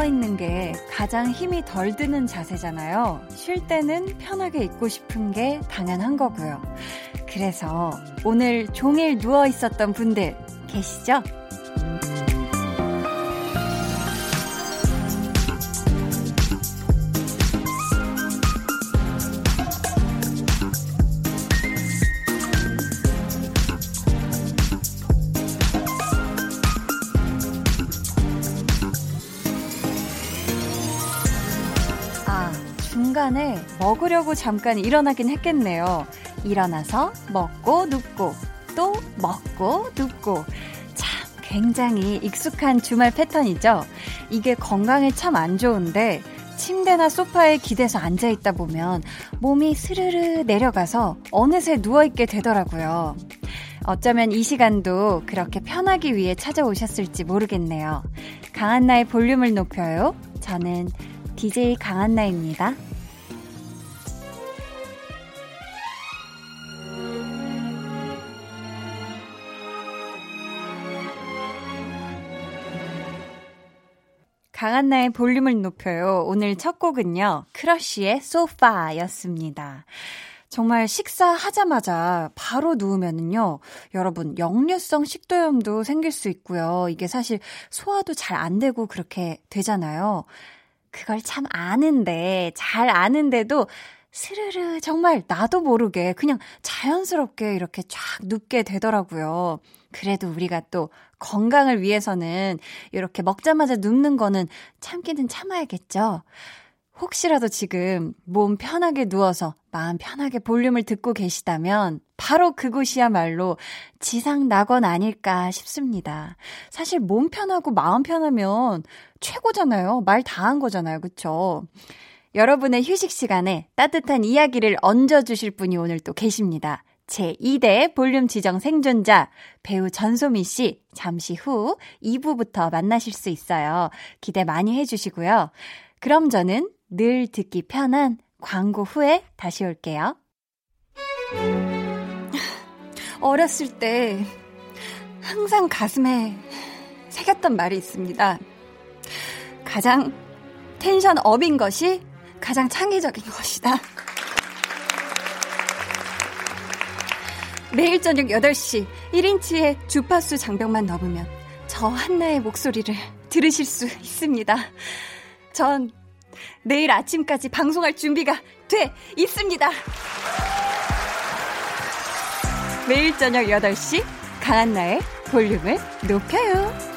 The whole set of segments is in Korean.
누워 있는 게 가장 힘이 덜 드는 자세잖아요. 쉴 때는 편하게 있고 싶은 게 당연한 거고요. 그래서 오늘 종일 누워 있었던 분들 계시죠? 먹으려고 잠깐 일어나긴 했겠네요. 일어나서 먹고 눕고 또 먹고 눕고 참 굉장히 익숙한 주말 패턴이죠. 이게 건강에 참 안 좋은데 침대나 소파에 기대서 앉아 있다 보면 몸이 스르르 내려가서 어느새 누워 있게 되더라고요. 어쩌면 이 시간도 그렇게 편하기 위해 찾아오셨을지 모르겠네요. 강한나의 볼륨을 높여요. 저는 DJ 강한나입니다. 강한나의 볼륨을 높여요. 오늘 첫 곡은요. 크러쉬의 소파였습니다. 정말 식사하자마자 바로 누우면은요, 여러분, 역류성 식도염도 생길 수 있고요. 이게 사실 소화도 잘 안 되고 그렇게 되잖아요. 그걸 참 아는데, 잘 아는데도 스르르 정말 나도 모르게 그냥 자연스럽게 이렇게 쫙 눕게 되더라고요. 그래도 우리가 또 건강을 위해서는 이렇게 먹자마자 눕는 거는 참기는 참아야겠죠. 혹시라도 지금 몸 편하게 누워서 마음 편하게 볼륨을 듣고 계시다면 바로 그곳이야말로 지상 낙원 아닐까 싶습니다. 사실 몸 편하고 마음 편하면 최고잖아요. 말 다 한 거잖아요. 그쵸? 여러분의 휴식 시간에 따뜻한 이야기를 얹어주실 분이 오늘 또 계십니다. 제2대 볼륨 지정 생존자 배우 전소미 씨 잠시 후 2부부터 만나실 수 있어요. 기대 많이 해주시고요. 그럼 저는 늘 듣기 편한 광고 후에 다시 올게요. 어렸을 때 항상 가슴에 새겼던 말이 있습니다. 가장 텐션 업인 것이 가장 창의적인 것이다. 매일 저녁 8시 1인치의 주파수 장벽만 넘으면 저 한나의 목소리를 들으실 수 있습니다. 전 내일 아침까지 방송할 준비가 돼 있습니다. 매일 저녁 8시 강한나의 볼륨을 높여요.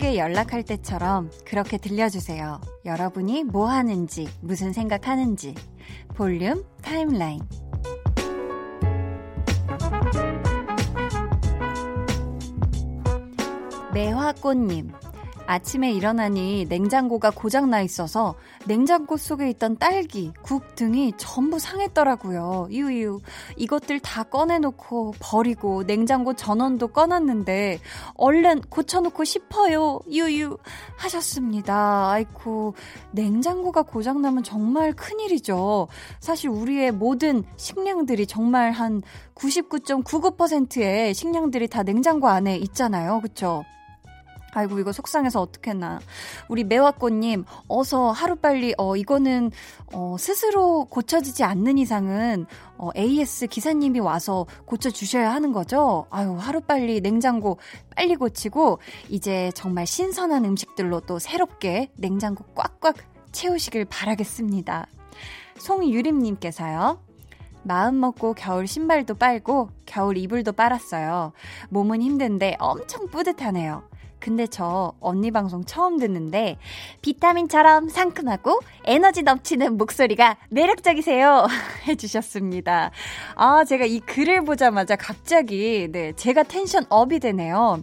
친구에게 연락할 때처럼 그렇게 들려주세요. 여러분이 뭐 하는지, 무슨 생각하는지. 볼륨 타임라인. 매화꽃님. 아침에 일어나니 냉장고가 고장나 있어서 냉장고 속에 있던 딸기, 국 등이 전부 상했더라고요. 유유. 이것들 다 꺼내놓고 버리고 냉장고 전원도 꺼놨는데 얼른 고쳐놓고 싶어요. 유유. 하셨습니다. 아이쿠. 냉장고가 고장나면 정말 큰일이죠. 사실 우리의 모든 식량들이 정말 한 99.99%의 식량들이 다 냉장고 안에 있잖아요. 그쵸? 아이고 이거 속상해서 어떡했나. 우리 매화꽃님 어서 하루빨리 어 이거는 어 스스로 고쳐지지 않는 이상은 어 AS 기사님이 와서 고쳐 주셔야 하는 거죠. 아유 하루빨리 냉장고 빨리 고치고 이제 정말 신선한 음식들로 또 새롭게 냉장고 꽉꽉 채우시길 바라겠습니다. 송유림님께서요. 마음 먹고 겨울 신발도 빨고 겨울 이불도 빨았어요. 몸은 힘든데 엄청 뿌듯하네요. 근데 저 언니 방송 처음 듣는데 비타민처럼 상큼하고 에너지 넘치는 목소리가 매력적이세요. 해주셨습니다. 아, 제가 이 글을 보자마자 갑자기, 네, 제가 텐션 업이 되네요.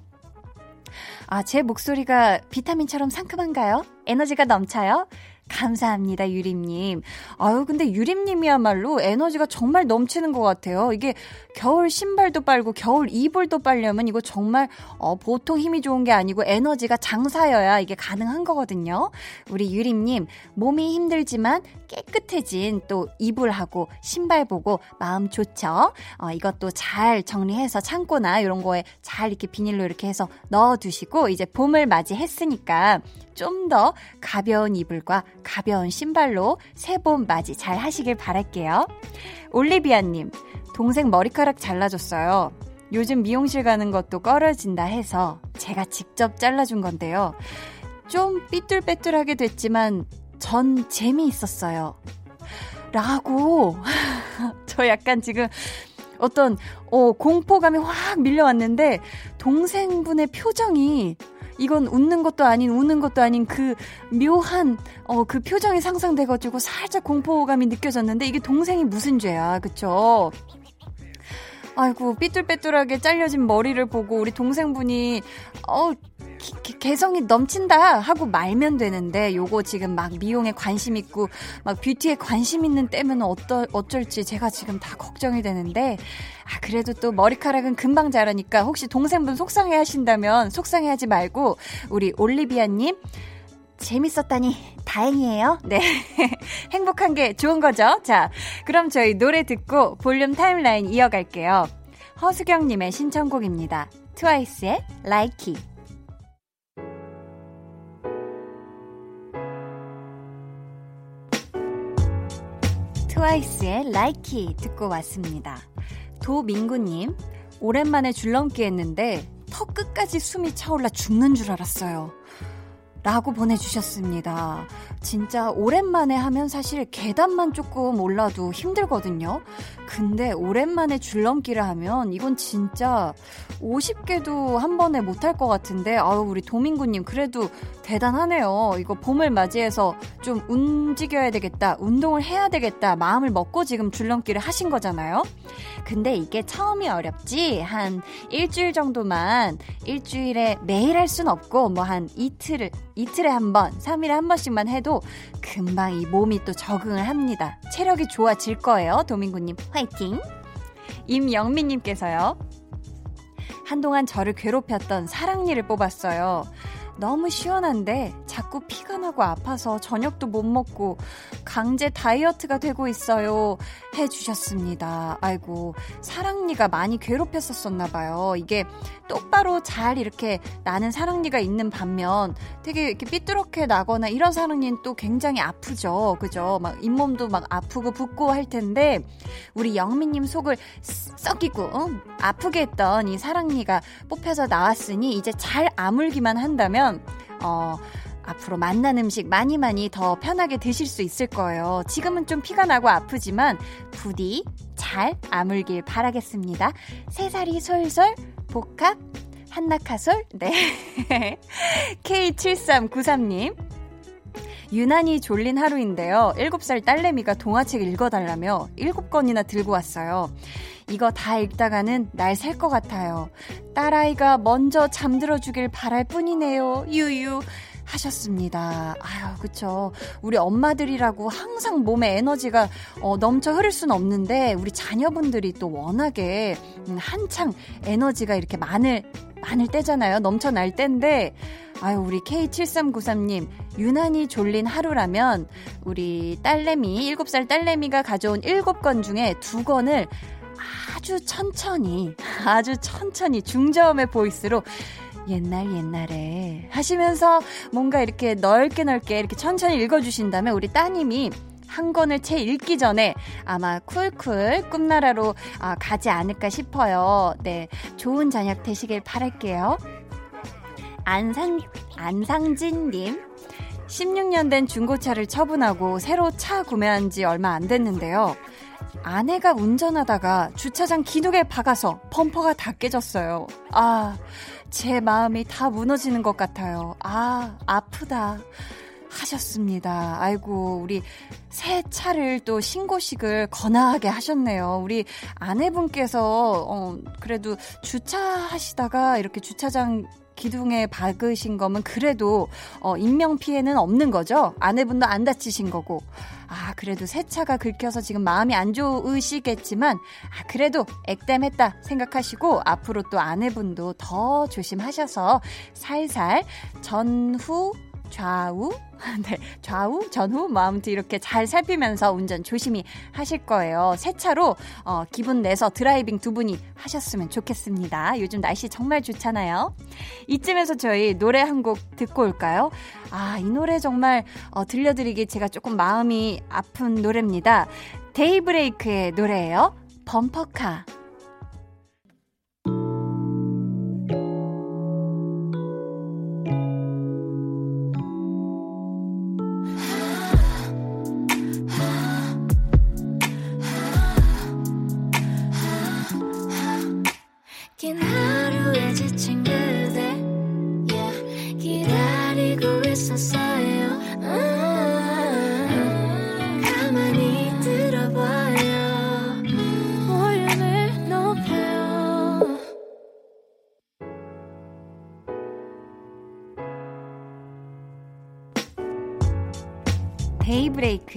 아, 제 목소리가 비타민처럼 상큼한가요? 에너지가 넘쳐요? 감사합니다, 유림님. 아유, 근데 유림님이야말로 에너지가 정말 넘치는 것 같아요. 이게 겨울 신발도 빨고 겨울 이불도 빨려면 이거 정말 어, 보통 힘이 좋은 게 아니고 에너지가 장사여야 이게 가능한 거거든요. 우리 유림님, 몸이 힘들지만 깨끗해진 또 이불하고 신발 보고 마음 좋죠? 어, 이것도 잘 정리해서 창고나 이런 거에 잘 이렇게 비닐로 이렇게 해서 넣어 두시고 이제 봄을 맞이했으니까 좀 더 가벼운 이불과 가벼운 신발로 새봄 맞이 잘 하시길 바랄게요. 올리비아님, 동생 머리카락 잘라줬어요. 요즘 미용실 가는 것도 꺼려진다 해서 제가 직접 잘라준 건데요. 좀 삐뚤빼뚤하게 됐지만 전 재미있었어요. 라고, 저 약간 지금 어떤, 어, 공포감이 확 밀려왔는데, 동생분의 표정이, 이건 웃는 것도 아닌, 우는 것도 아닌 그 묘한, 어, 그 표정이 상상돼가지고 살짝 공포감이 느껴졌는데, 이게 동생이 무슨 죄야, 그쵸? 아이고, 삐뚤빼뚤하게 잘려진 머리를 보고 우리 동생분이, 어, 기, 개성이 넘친다 하고 말면 되는데 요거 지금 막 미용에 관심 있고 막 뷰티에 관심 있는 때면 어떠, 어쩔지 제가 지금 다 걱정이 되는데 아 그래도 또 머리카락은 금방 자라니까 혹시 동생분 속상해 하신다면 속상해 하지 말고 우리 올리비아님 재밌었다니 다행이에요. 네. 행복한 게 좋은 거죠. 자, 그럼 저희 노래 듣고 볼륨 타임라인 이어갈게요. 허수경님의 신청곡입니다. 트와이스의 Like It. 트와이스의 It 듣고 왔습니다. 도민구님, 오랜만에 줄넘기 했는데 턱 끝까지 숨이 차올라 죽는 줄 알았어요. 라고 보내주셨습니다. 진짜 오랜만에 하면 사실 계단만 조금 올라도 힘들거든요. 근데 오랜만에 줄넘기를 하면 이건 진짜 50개도 한 번에 못할 것 같은데, 아유, 우리 도민구님 그래도 대단하네요. 이거 봄을 맞이해서 좀 움직여야 되겠다, 운동을 해야 되겠다, 마음을 먹고 지금 줄넘기를 하신 거잖아요. 근데 이게 처음이 어렵지, 한 일주일 정도만, 일주일에 매일 할 순 없고, 뭐 한 이틀을, 이틀에 한 번, 3일에 한 번씩만 해도 금방 이 몸이 또 적응을 합니다. 체력이 좋아질 거예요, 도민구님. 화이팅! 임영민님께서요. 한동안 저를 괴롭혔던 사랑니를 뽑았어요. 너무 시원한데 자꾸 피가 나고 아파서 저녁도 못 먹고 강제 다이어트가 되고 있어요. 해주셨습니다. 아이고, 사랑니가 많이 괴롭혔었었나 봐요. 이게 똑바로 잘 이렇게 나는 사랑니가 있는 반면 되게 이렇게 삐뚤게 나거나 이런 사랑니는 또 굉장히 아프죠. 그죠? 막 잇몸도 막 아프고 붓고 할 텐데 우리 영미님 속을 썩이고 어? 아프게 했던 이 사랑니가 뽑혀서 나왔으니 이제 잘 아물기만 한다면 어 앞으로 만난 음식 많이 많이 더 편하게 드실 수 있을 거예요. 지금은 좀 피가 나고 아프지만 부디 잘 아물길 바라겠습니다. 세 살이 솔솔 복합 한나카솔 네 K7393님 유난히 졸린 하루인데요. 7살 딸내미가 동화책 읽어달라며 7권이나 들고 왔어요. 이거 다 읽다가는 날셀것 같아요. 딸아이가 먼저 잠들어 주길 바랄 뿐이네요. 유유. 하셨습니다. 아유, 그쵸. 우리 엄마들이라고 항상 몸에 에너지가 어, 넘쳐 흐를 수는 없는데, 우리 자녀분들이 또 워낙에 음, 한창 에너지가 이렇게 많을, 많을 때잖아요. 넘쳐날 때인데, 아유, 우리 K7393님, 유난히 졸린 하루라면, 우리 딸내미, 7살 딸내미가 가져온 7권 중에 2권을 아주 천천히, 아주 천천히 중저음의 voice로 옛날 옛날에 하시면서 뭔가 이렇게 넓게 넓게 이렇게 천천히 읽어주신다면 우리 따님이 한 권을 채 읽기 전에 아마 쿨쿨 꿈나라로 아, 가지 않을까 싶어요. 네. 좋은 저녁 되시길 바랄게요. 안상, 안상진님. 16년 된 중고차를 처분하고 새로 차 구매한 지 얼마 안 됐는데요. 아내가 운전하다가 주차장 기둥에 박아서 펌퍼가 다 깨졌어요. 아, 제 마음이 다 무너지는 것 같아요. 아, 아프다. 하셨습니다. 아이고, 우리 새 차를 또 신고식을 거나하게 하셨네요. 우리 아내분께서, 어, 그래도 주차하시다가 이렇게 주차장 기둥에 박으신 거면 그래도 어, 인명 피해는 없는 거죠? 아내분도 안 다치신 거고. 아, 그래도 새 차가 긁혀서 지금 마음이 안 좋으시겠지만, 아, 그래도 액땜했다 생각하시고, 앞으로 또 아내분도 더 조심하셔서 살살 전후 좌우, 네, 좌우, 전후, 뭐 아무튼 이렇게 잘 살피면서 운전 조심히 하실 거예요. 새 차로 어, 기분 내서 driving 두 분이 하셨으면 좋겠습니다. 요즘 날씨 정말 좋잖아요. 이쯤에서 저희 노래 한 곡 듣고 올까요? 아, 이 노래 정말 어, 들려드리기 제가 조금 마음이 아픈 노래입니다. 데이브레이크의 노래예요. 범퍼카.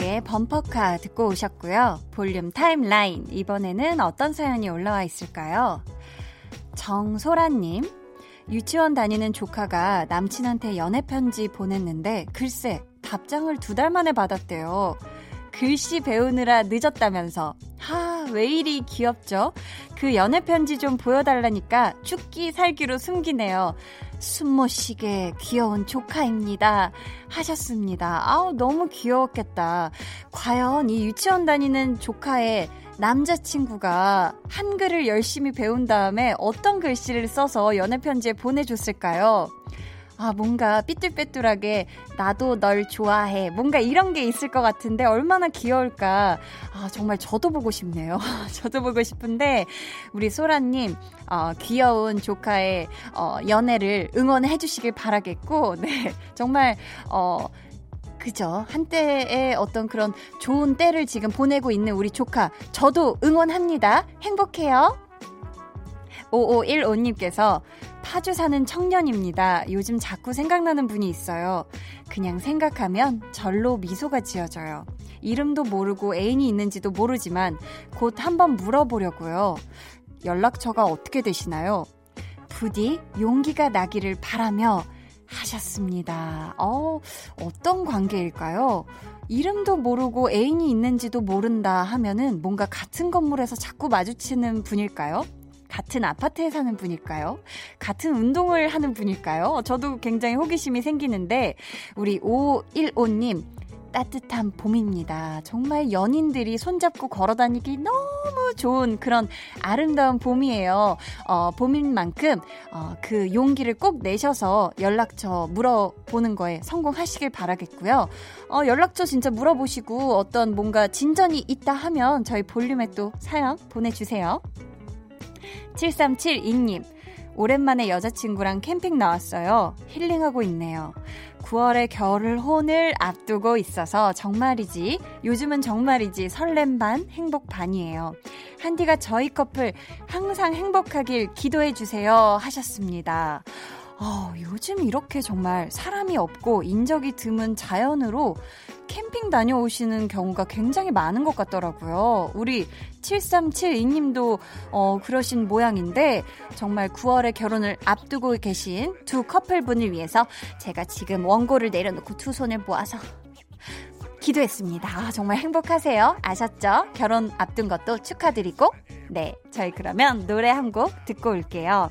데이브레이크의 범퍼카 듣고 오셨고요. 볼륨 timeline. 이번에는 어떤 사연이 올라와 있을까요? 정소라님. 유치원 다니는 조카가 남친한테 연애편지 보냈는데, 글쎄, 답장을 두 달 만에 받았대요. 글씨 배우느라 늦었다면서. 하, 왜 이리 귀엽죠? 그 연애편지 좀 보여달라니까 죽기 살기로 숨기네요. 숨못 쉬게 귀여운 조카입니다. 하셨습니다. 아우, 너무 귀여웠겠다. 과연 이 유치원 다니는 조카의 남자친구가 한글을 열심히 배운 다음에 어떤 글씨를 써서 연애편지에 보내줬을까요? 아, 뭔가 삐뚤빼뚤하게 나도 널 좋아해. 뭔가 이런 게 있을 것 같은데 얼마나 귀여울까. 아, 정말 저도 보고 싶네요. 저도 보고 싶은데 우리 소라님, 어, 귀여운 조카의 어, 연애를 응원해 주시길 바라겠고, 네. 정말, 어, 그죠. 한때의 어떤 그런 좋은 때를 지금 보내고 있는 우리 조카. 저도 응원합니다. 행복해요. 5515님께서 파주 사는 청년입니다. 요즘 자꾸 생각나는 분이 있어요. 그냥 생각하면 절로 미소가 지어져요. 이름도 모르고 애인이 있는지도 모르지만 곧 한번 물어보려고요. 연락처가 어떻게 되시나요? 부디 용기가 나기를 바라며 하셨습니다. 어, 어떤 관계일까요? 이름도 모르고 애인이 있는지도 모른다 하면은 뭔가 같은 건물에서 자꾸 마주치는 분일까요? 같은 아파트에 사는 분일까요? 같은 운동을 하는 분일까요? 저도 굉장히 호기심이 생기는데, 우리 515님, 따뜻한 봄입니다. 정말 연인들이 손잡고 걸어 다니기 너무 좋은 그런 아름다운 봄이에요. 어, 봄인 만큼, 어, 그 용기를 꼭 내셔서 연락처 물어보는 거에 성공하시길 바라겠고요. 어, 연락처 진짜 물어보시고 어떤 뭔가 진전이 있다 하면 저희 볼륨에 또 사연 보내주세요. 7372님, 오랜만에 여자친구랑 캠핑 나왔어요. 힐링하고 있네요. 9월에 겨울 혼을 앞두고 있어서 정말이지, 요즘은 정말이지 설렘 반, 행복 반이에요. 한디가 저희 커플 항상 행복하길 기도해주세요 하셨습니다. 어, 요즘 이렇게 정말 사람이 없고 인적이 드문 자연으로 캠핑 다녀오시는 경우가 굉장히 많은 것 같더라고요. 우리 7372님도 어, 그러신 모양인데 정말 9월에 결혼을 앞두고 계신 두 커플분을 위해서 제가 지금 원고를 내려놓고 두 손을 모아서 기도했습니다. 아, 정말 행복하세요. 아셨죠? 결혼 앞둔 것도 축하드리고 네, 저희 그러면 노래 한 곡 듣고 올게요.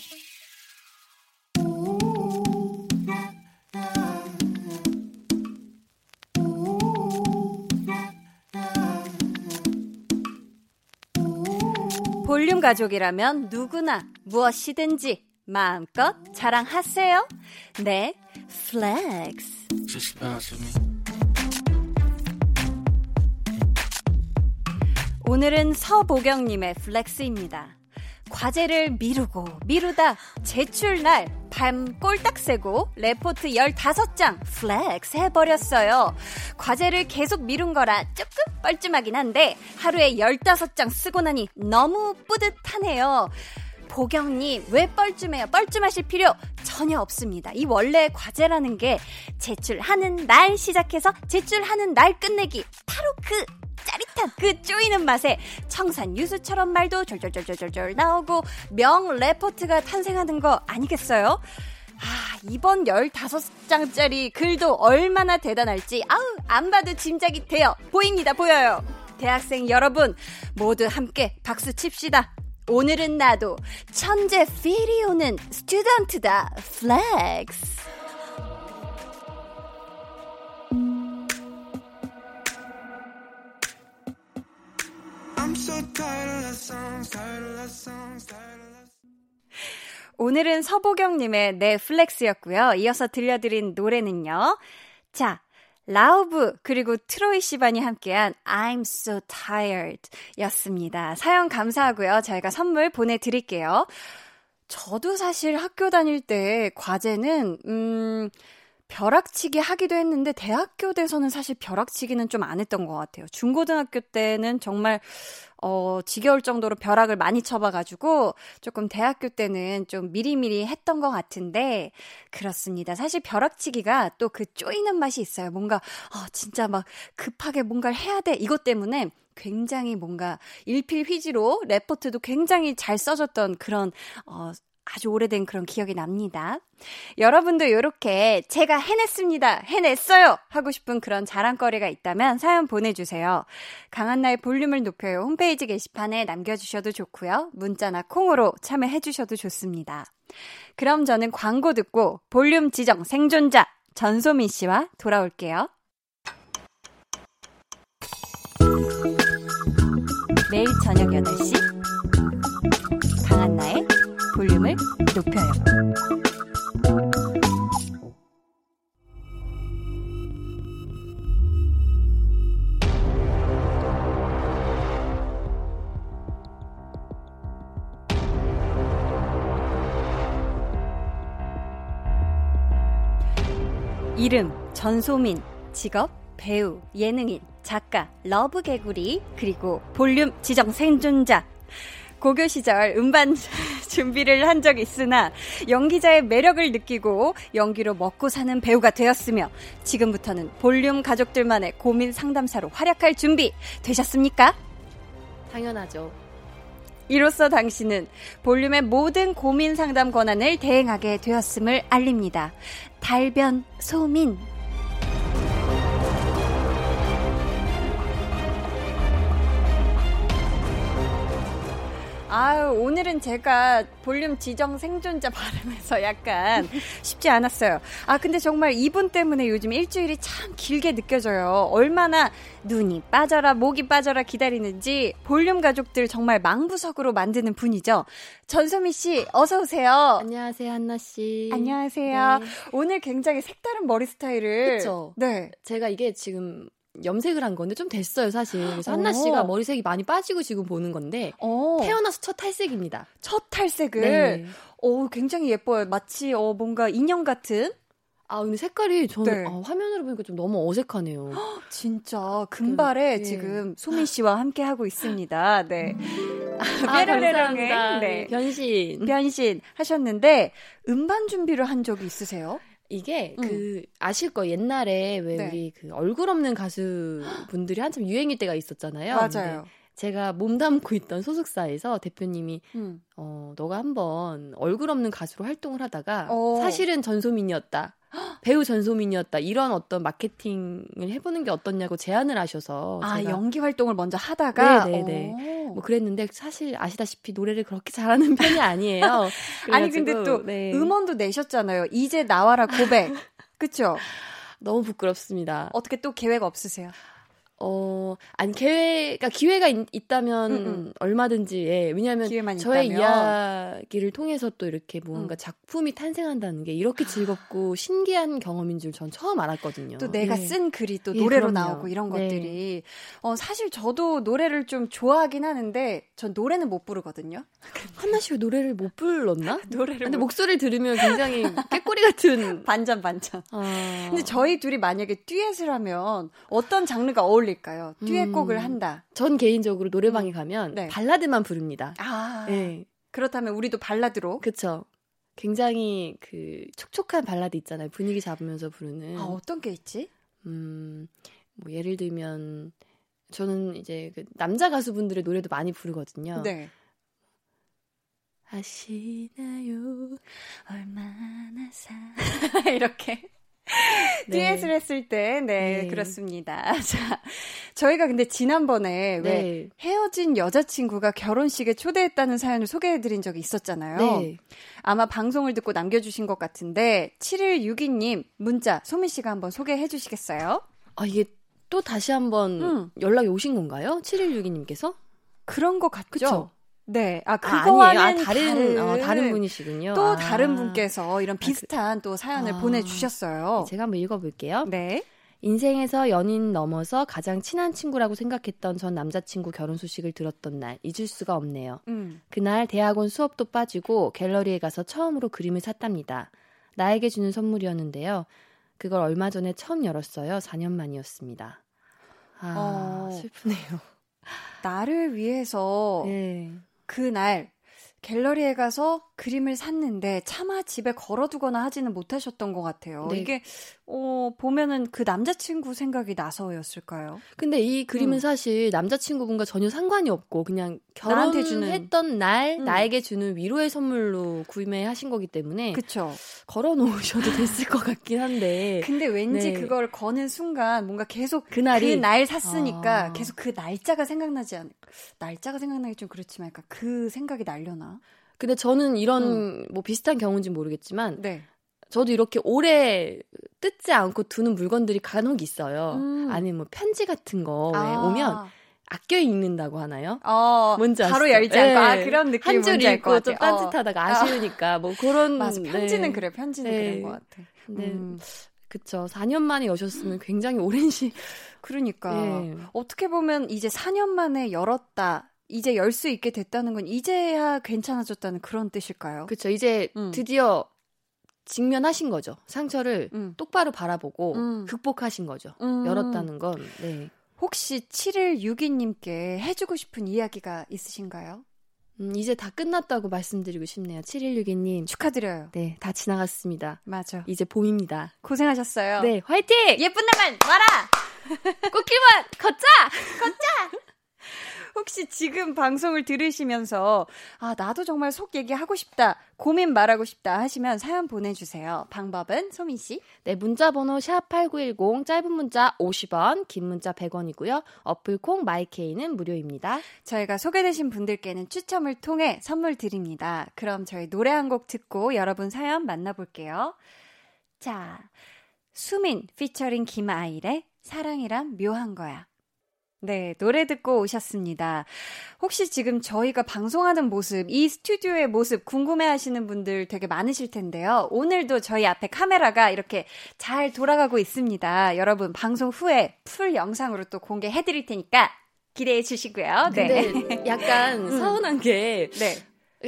볼륨 가족이라면 누구나 무엇이든지 마음껏 자랑하세요. 네, flex. 오늘은 서보경님의 flex입니다. 과제를 미루고 미루다 제출 날 밤 꼴딱 새고 레포트 15장 flex 해버렸어요. 과제를 계속 미룬 거라 조금 뻘쭘하긴 한데 하루에 15장 쓰고 나니 너무 뿌듯하네요. 보경님, 왜 뻘쭘해요? 뻘쭘하실 필요 전혀 없습니다. 이 원래 과제라는 게 제출하는 날 시작해서 제출하는 날 끝내기. 바로 그 짜릿한 그 쪼이는 맛에 청산 유수처럼 말도 졸졸졸졸졸 나오고 명 레포트가 탄생하는 거 아니겠어요? 아, 이번 15장짜리 글도 얼마나 대단할지, 아우, 안 봐도 짐작이 돼요. 보입니다, 보여요. 대학생 여러분, 모두 함께 박수 칩시다. 오늘은 나도 천재 feel이 오는 student다. flex. 오늘은 서보경님의 넷플렉스였고요. 이어서 들려드린 노래는요. 자, 라우브 그리고 트로이 시반이 함께한 I'm so tired 였습니다. 사연 감사하고요. 저희가 선물 보내드릴게요. 저도 사실 학교 다닐 때 과제는 음 벼락치기 하기도 했는데 대학교 돼서는 사실 벼락치기는 좀 안 했던 것 같아요. 중고등학교 때는 정말 어 지겨울 정도로 벼락을 많이 쳐봐가지고 조금 대학교 때는 좀 미리미리 했던 것 같은데 그렇습니다. 사실 벼락치기가 또 그 쪼이는 맛이 있어요. 뭔가 어 진짜 막 급하게 뭔가를 해야 돼 이것 때문에 굉장히 뭔가 일필휘지로 레포트도 굉장히 잘 써졌던 그런 어 아주 오래된 그런 기억이 납니다. 여러분도 이렇게 제가 해냈습니다. 해냈어요. 하고 싶은 그런 자랑거리가 있다면 사연 보내주세요. 강한나의 볼륨을 높여요. 홈페이지 게시판에 남겨주셔도 좋고요. 문자나 콩으로 참여해주셔도 좋습니다. 그럼 저는 광고 듣고 볼륨 지정 생존자 전소민 씨와 돌아올게요. 매일 저녁 8시 강한나의 볼륨을 높여요. 이름 전소민, 직업 배우, 예능인, 작가, love 개구리, 그리고 볼륨 지정 생존자. 고교 시절 음반 준비를 한 적이 있으나 연기자의 매력을 느끼고 연기로 먹고 사는 배우가 되었으며 지금부터는 볼륨 가족들만의 고민 상담사로 활약할 준비 되셨습니까? 당연하죠. 이로써 당신은 볼륨의 모든 고민 상담 권한을 대행하게 되었음을 알립니다. 달변 소민. 아유, 오늘은 제가 볼륨 지정 생존자 발음에서 약간 쉽지 않았어요. 아, 근데 정말 이분 때문에 요즘 일주일이 참 길게 느껴져요. 얼마나 눈이 빠져라, 목이 빠져라 기다리는지 볼륨 가족들 정말 망부석으로 만드는 분이죠. 전소미 씨, 어서오세요. 안녕하세요, 한나씨. 안녕하세요. 네. 오늘 굉장히 색다른 머리 스타일을. 그쵸? 네. 제가 이게 지금 염색을 한 건데 좀 됐어요, 사실. 그래서 한나 씨가 어. 머리색이 많이 빠지고 지금 보는 건데 오. 어. 태어나서 첫 탈색입니다. 첫 탈색을. 네. 오, 굉장히 예뻐요. 마치 어 뭔가 인형 같은 아, 근데 색깔이 저는 네. 아, 화면으로 보니까 좀 너무 어색하네요. 진짜 금발에 네. 지금 소민 씨와 함께 하고 있습니다. 네. 아, 감사합니다. 네. 변신. 변신 하셨는데 음반 준비를 한 적이 있으세요? 이게 음. 그 아실 거 옛날에 왜 네. 우리 그 얼굴 없는 가수 분들이 한참 유행일 때가 있었잖아요. 맞아요. 제가 몸담고 있던 소속사에서 대표님이 음. 어 너가 한번 얼굴 없는 가수로 활동을 하다가 오. 어. 사실은 전소민이었다. 배우 전소민이었다 이런 어떤 마케팅을 해보는 게 어떻냐고 제안을 하셔서 아 연기 활동을 먼저 하다가 네네네 뭐 그랬는데 사실 아시다시피 노래를 그렇게 잘하는 편이 아니에요. 아니 근데 또 네. 음원도 내셨잖아요. 이제 나와라 고백 그쵸? 너무 부끄럽습니다. 어떻게 또 계획 없으세요? 어, 아니, 계획가 기회가 있, 다면 음, 음. 얼마든지, 예. 왜냐하면 저의 있다면. 이야기를 통해서 또 이렇게 뭔가 음. 작품이 탄생한다는 게 이렇게 즐겁고 신기한 경험인 줄 전 처음 알았거든요. 또 내가 예. 쓴 글이 또 예, 노래로 예, 나오고 이런 네. 것들이. 어, 사실 저도 노래를 좀 좋아하긴 하는데 전 노래는 못 부르거든요. 한나 씨가 노래를 못 불렀나? 노래를. 근데 못... 목소리를 들으면 굉장히 깨꼬리 같은. 반전, 반전. 아... 근데 저희 둘이 만약에 듀엣을 하면 어떤 장르가 어울리 어울릴까요? 듀엣곡을 음. 한다. 전 개인적으로 노래방에 음. 가면 네. 발라드만 부릅니다. 아. 네. 그렇다면 우리도 발라드로. 그쵸. 굉장히 그 촉촉한 발라드 있잖아요. 분위기 잡으면서 부르는. 아, 어떤 게 있지? 음, 뭐 예를 들면 저는 이제 그 남자 가수분들의 노래도 많이 부르거든요. 네. 아시나요? 얼마나 사 이렇게 네. 듀엣을 했을 때, 네, 네, 그렇습니다. 자, 저희가 근데 지난번에 네. 왜 헤어진 여자친구가 결혼식에 초대했다는 사연을 소개해드린 적이 있었잖아요. 네. 아마 방송을 듣고 남겨주신 것 같은데, 7162님 문자 소민 씨가 한번 소개해 주시겠어요? 아, 이게 또 다시 한번 음. 연락이 오신 건가요? 7162님께서? 그런 것 같죠? 그쵸? 네. 아, 아 그거와는 아, 다른, 다른, 어, 다른 분이시군요. 또 아. 다른 분께서 이런 비슷한 아, 그, 또 사연을 아. 보내주셨어요. 제가 한번 읽어볼게요. 네. 인생에서 연인 넘어서 가장 친한 친구라고 생각했던 전 남자친구 결혼 소식을 들었던 날 잊을 수가 없네요. 음. 그날 대학원 수업도 빠지고 갤러리에 가서 처음으로 그림을 샀답니다. 나에게 주는 선물이었는데요. 그걸 얼마 전에 처음 열었어요. 4년 만이었습니다. 아, 어, 슬프네요. 나를 위해서 네. 그날 갤러리에 가서 그림을 샀는데 차마 집에 걸어두거나 하지는 못하셨던 것 같아요. 네. 이게 어 보면은 그 남자친구 생각이 나서였을까요? 근데 이 그림은 음. 사실 남자친구분과 전혀 상관이 없고 그냥 결혼을 주는 했던 날 음. 나에게 주는 위로의 선물로 구매하신 거기 때문에 그쵸. 걸어 놓으셔도 됐을 것 같긴 한데. 근데 왠지 네. 그걸 거는 순간 뭔가 계속 그날이 그 날 샀으니까 아. 계속 그 날짜가 생각나지 않 날짜가 생각나기 좀 그렇지만 그 생각이 날려나? 근데 저는 이런 음. 뭐 비슷한 경우인지 모르겠지만 네. 저도 이렇게 오래 뜯지 않고 두는 물건들이 간혹 있어요. 음. 아니면 뭐 편지 같은 거 아. 오면 아껴 읽는다고 하나요? 어, 뭔지 바로 아시죠? 열지 않고 아, 네. 아 그런 느낌 한줄 읽고 좀 딴짓하다가 어. 아쉬우니까 뭐 그런 맞아 편지는 네. 그래 편지는 네. 그런 것 같아. 네. 음. 그쵸. 4년 만에 여셨으면 굉장히 오랜 시. 그러니까. 네. 어떻게 보면 이제 4년 만에 열었다. 이제 열 수 있게 됐다는 건 이제야 괜찮아졌다는 그런 뜻일까요? 그렇죠. 이제 음. 드디어 직면하신 거죠. 상처를 음. 똑바로 바라보고 음. 극복하신 거죠. 음. 열었다는 건. 네. 혹시 7162님께 해주고 싶은 이야기가 있으신가요? 음, 이제 다 끝났다고 말씀드리고 싶네요. 7162님. 축하드려요. 네, 다 지나갔습니다. 맞아. 이제 봄입니다. 고생하셨어요. 네, 화이팅! 예쁜 날만 와라! 꽃길만 걷자! 걷자! 혹시 지금 방송을 들으시면서 아 나도 정말 속 얘기하고 싶다 고민 말하고 싶다 하시면 사연 보내주세요. 방법은 소민 씨. 네 문자 번호 샵 #8910 짧은 문자 50원, 긴 문자 100원이고요. 어플 콩 마이케이는 무료입니다. 저희가 소개되신 분들께는 추첨을 통해 선물 드립니다. 그럼 저희 노래 한 곡 듣고 여러분 사연 만나볼게요. 자 수민 피처링 김아일의 사랑이란 묘한 거야. 네, 노래 듣고 오셨습니다. 혹시 지금 저희가 방송하는 모습, 이 스튜디오의 모습 궁금해 하시는 분들 되게 많으실 텐데요. 오늘도 저희 앞에 카메라가 이렇게 잘 돌아가고 있습니다. 여러분, 방송 후에 풀 영상으로 또 공개해 드릴 테니까 기대해 주시고요. 네. 약간 음. 서운한 게 네.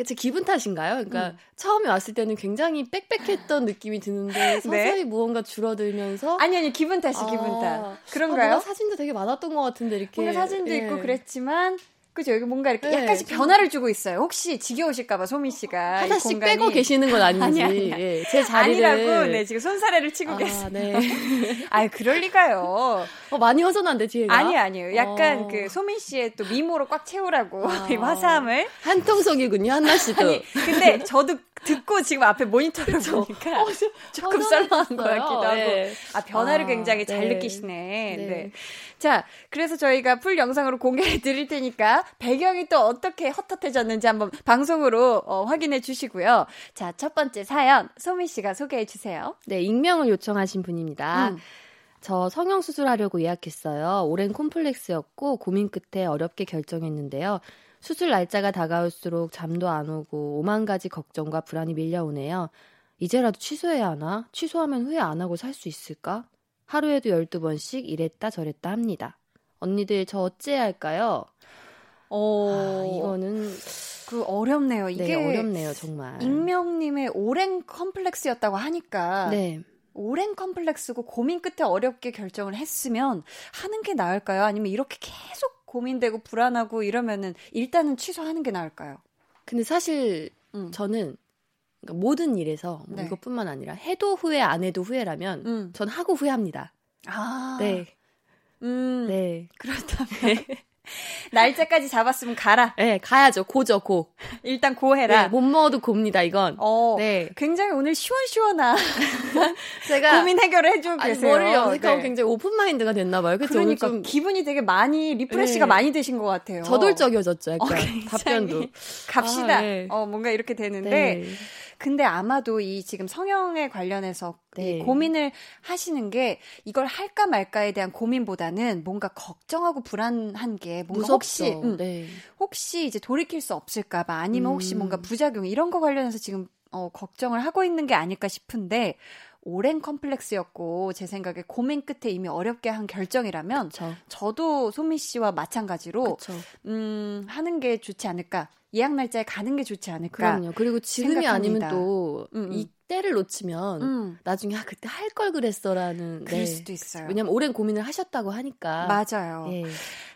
제 기분 탓인가요? 그러니까 음. 처음에 왔을 때는 굉장히 빽빽했던 느낌이 드는데 네. 서서히 네? 무언가 줄어들면서 아니 아니 기분 탓이 아, 기분 탓 그런가요? 아, 사진도 되게 많았던 것 같은데 이렇게 뭔가 사진도 예. 있고 그랬지만 그죠 여기 뭔가 이렇게 네, 약간씩 변화를 주고 있어요. 혹시 지겨우실까봐 소미 씨가 하나씩 빼고 계시는 건 아닌지 아니, 아니, 예, 제 자리를 아니라고 네 지금 손사래를 치고 아, 계세요. 네. 아 그럴 리가요. 어, 많이 허전한데 뒤에가 아니 아니요. 약간 어. 그 소민 씨의 또 미모로 꽉 채우라고 아. 화사함을 한통속이군요 한나 씨도. 아니 근데 저도 듣고 지금 앞에 모니터를 그쵸? 보니까 어, 조금 썰렁한 것 같기도 하고 네. 아 변화를 아, 굉장히 잘 네. 느끼시네. 네. 네. 자 그래서 저희가 풀 영상으로 공개해 드릴 테니까 배경이 또 어떻게 헛헛해졌는지 한번 방송으로 어, 확인해 주시고요. 자 첫 번째 사연 소미 씨가 소개해 주세요. 네 익명을 요청하신 분입니다. 음. 저 성형수술하려고 예약했어요. 오랜 콤플렉스였고 고민 끝에 어렵게 결정했는데요. 수술 날짜가 다가올수록 잠도 안 오고 오만 가지 걱정과 불안이 밀려오네요. 이제라도 취소해야 하나? 취소하면 후회 안 하고 살 수 있을까? 하루에도 12번씩 이랬다 저랬다 합니다. 언니들 저 어찌해야 할까요? 어, 아, 이거는 그 어렵네요. 이게 네, 어렵네요, 정말. 익명님의 오랜 컴플렉스였다고 하니까 네. 오랜 컴플렉스고 고민 끝에 어렵게 결정을 했으면 하는 게 나을까요? 아니면 이렇게 계속 고민되고 불안하고 이러면은 일단은 취소하는 게 나을까요? 근데 사실 음. 저는 그러니까 모든 일에서 뭐 네. 이것뿐만 아니라 해도 후회 안 해도 후회라면 음. 전 하고 후회합니다. 아. 네. 음. 네. 그렇다면 네. 날짜까지 잡았으면 가라. 네, 가야죠. go죠, go. 일단 go 해라. 네, 못 먹어도 곱니다, 이건. 어, 네. 굉장히 오늘 시원시원한 제가 고민 해결을 해주고 아니, 계세요. 머리를 염색하고 네. 굉장히 open mind가 됐나봐요. 그쵸? 그러니까 좀... 기분이 되게 많이 refresh가 네. 많이 되신 것 같아요. 저돌적이어졌죠, 약간. 어, 답변도. 갑시다. 아, 네. 어, 뭔가 이렇게 되는데. 네. 근데 아마도 이 지금 성형에 관련해서 네. 고민을 하시는 게 이걸 할까 말까에 대한 고민보다는 뭔가 걱정하고 불안한 게 뭔가 무섭죠. 혹시 음, 네. 혹시 이제 돌이킬 수 없을까봐 아니면 혹시 뭔가 음. 부작용 이런 거 관련해서 지금 어, 걱정을 하고 있는 게 아닐까 싶은데 오랜 컴플렉스였고 제 생각에 고민 끝에 이미 어렵게 한 결정이라면 그쵸. 저도 소미 씨와 마찬가지로 그쵸. 음 하는 게 좋지 않을까 예약 날짜에 가는 게 좋지 않을까. 그럼요. 그리고 지금이 생각합니다. 아니면 또이 음, 음. 때를 놓치면 음. 나중에 아 그때 할 걸 그랬어라는 그럴 네. 수도 있어요. 왜냐면 오랜 고민을 하셨다고 하니까. 맞아요. 예.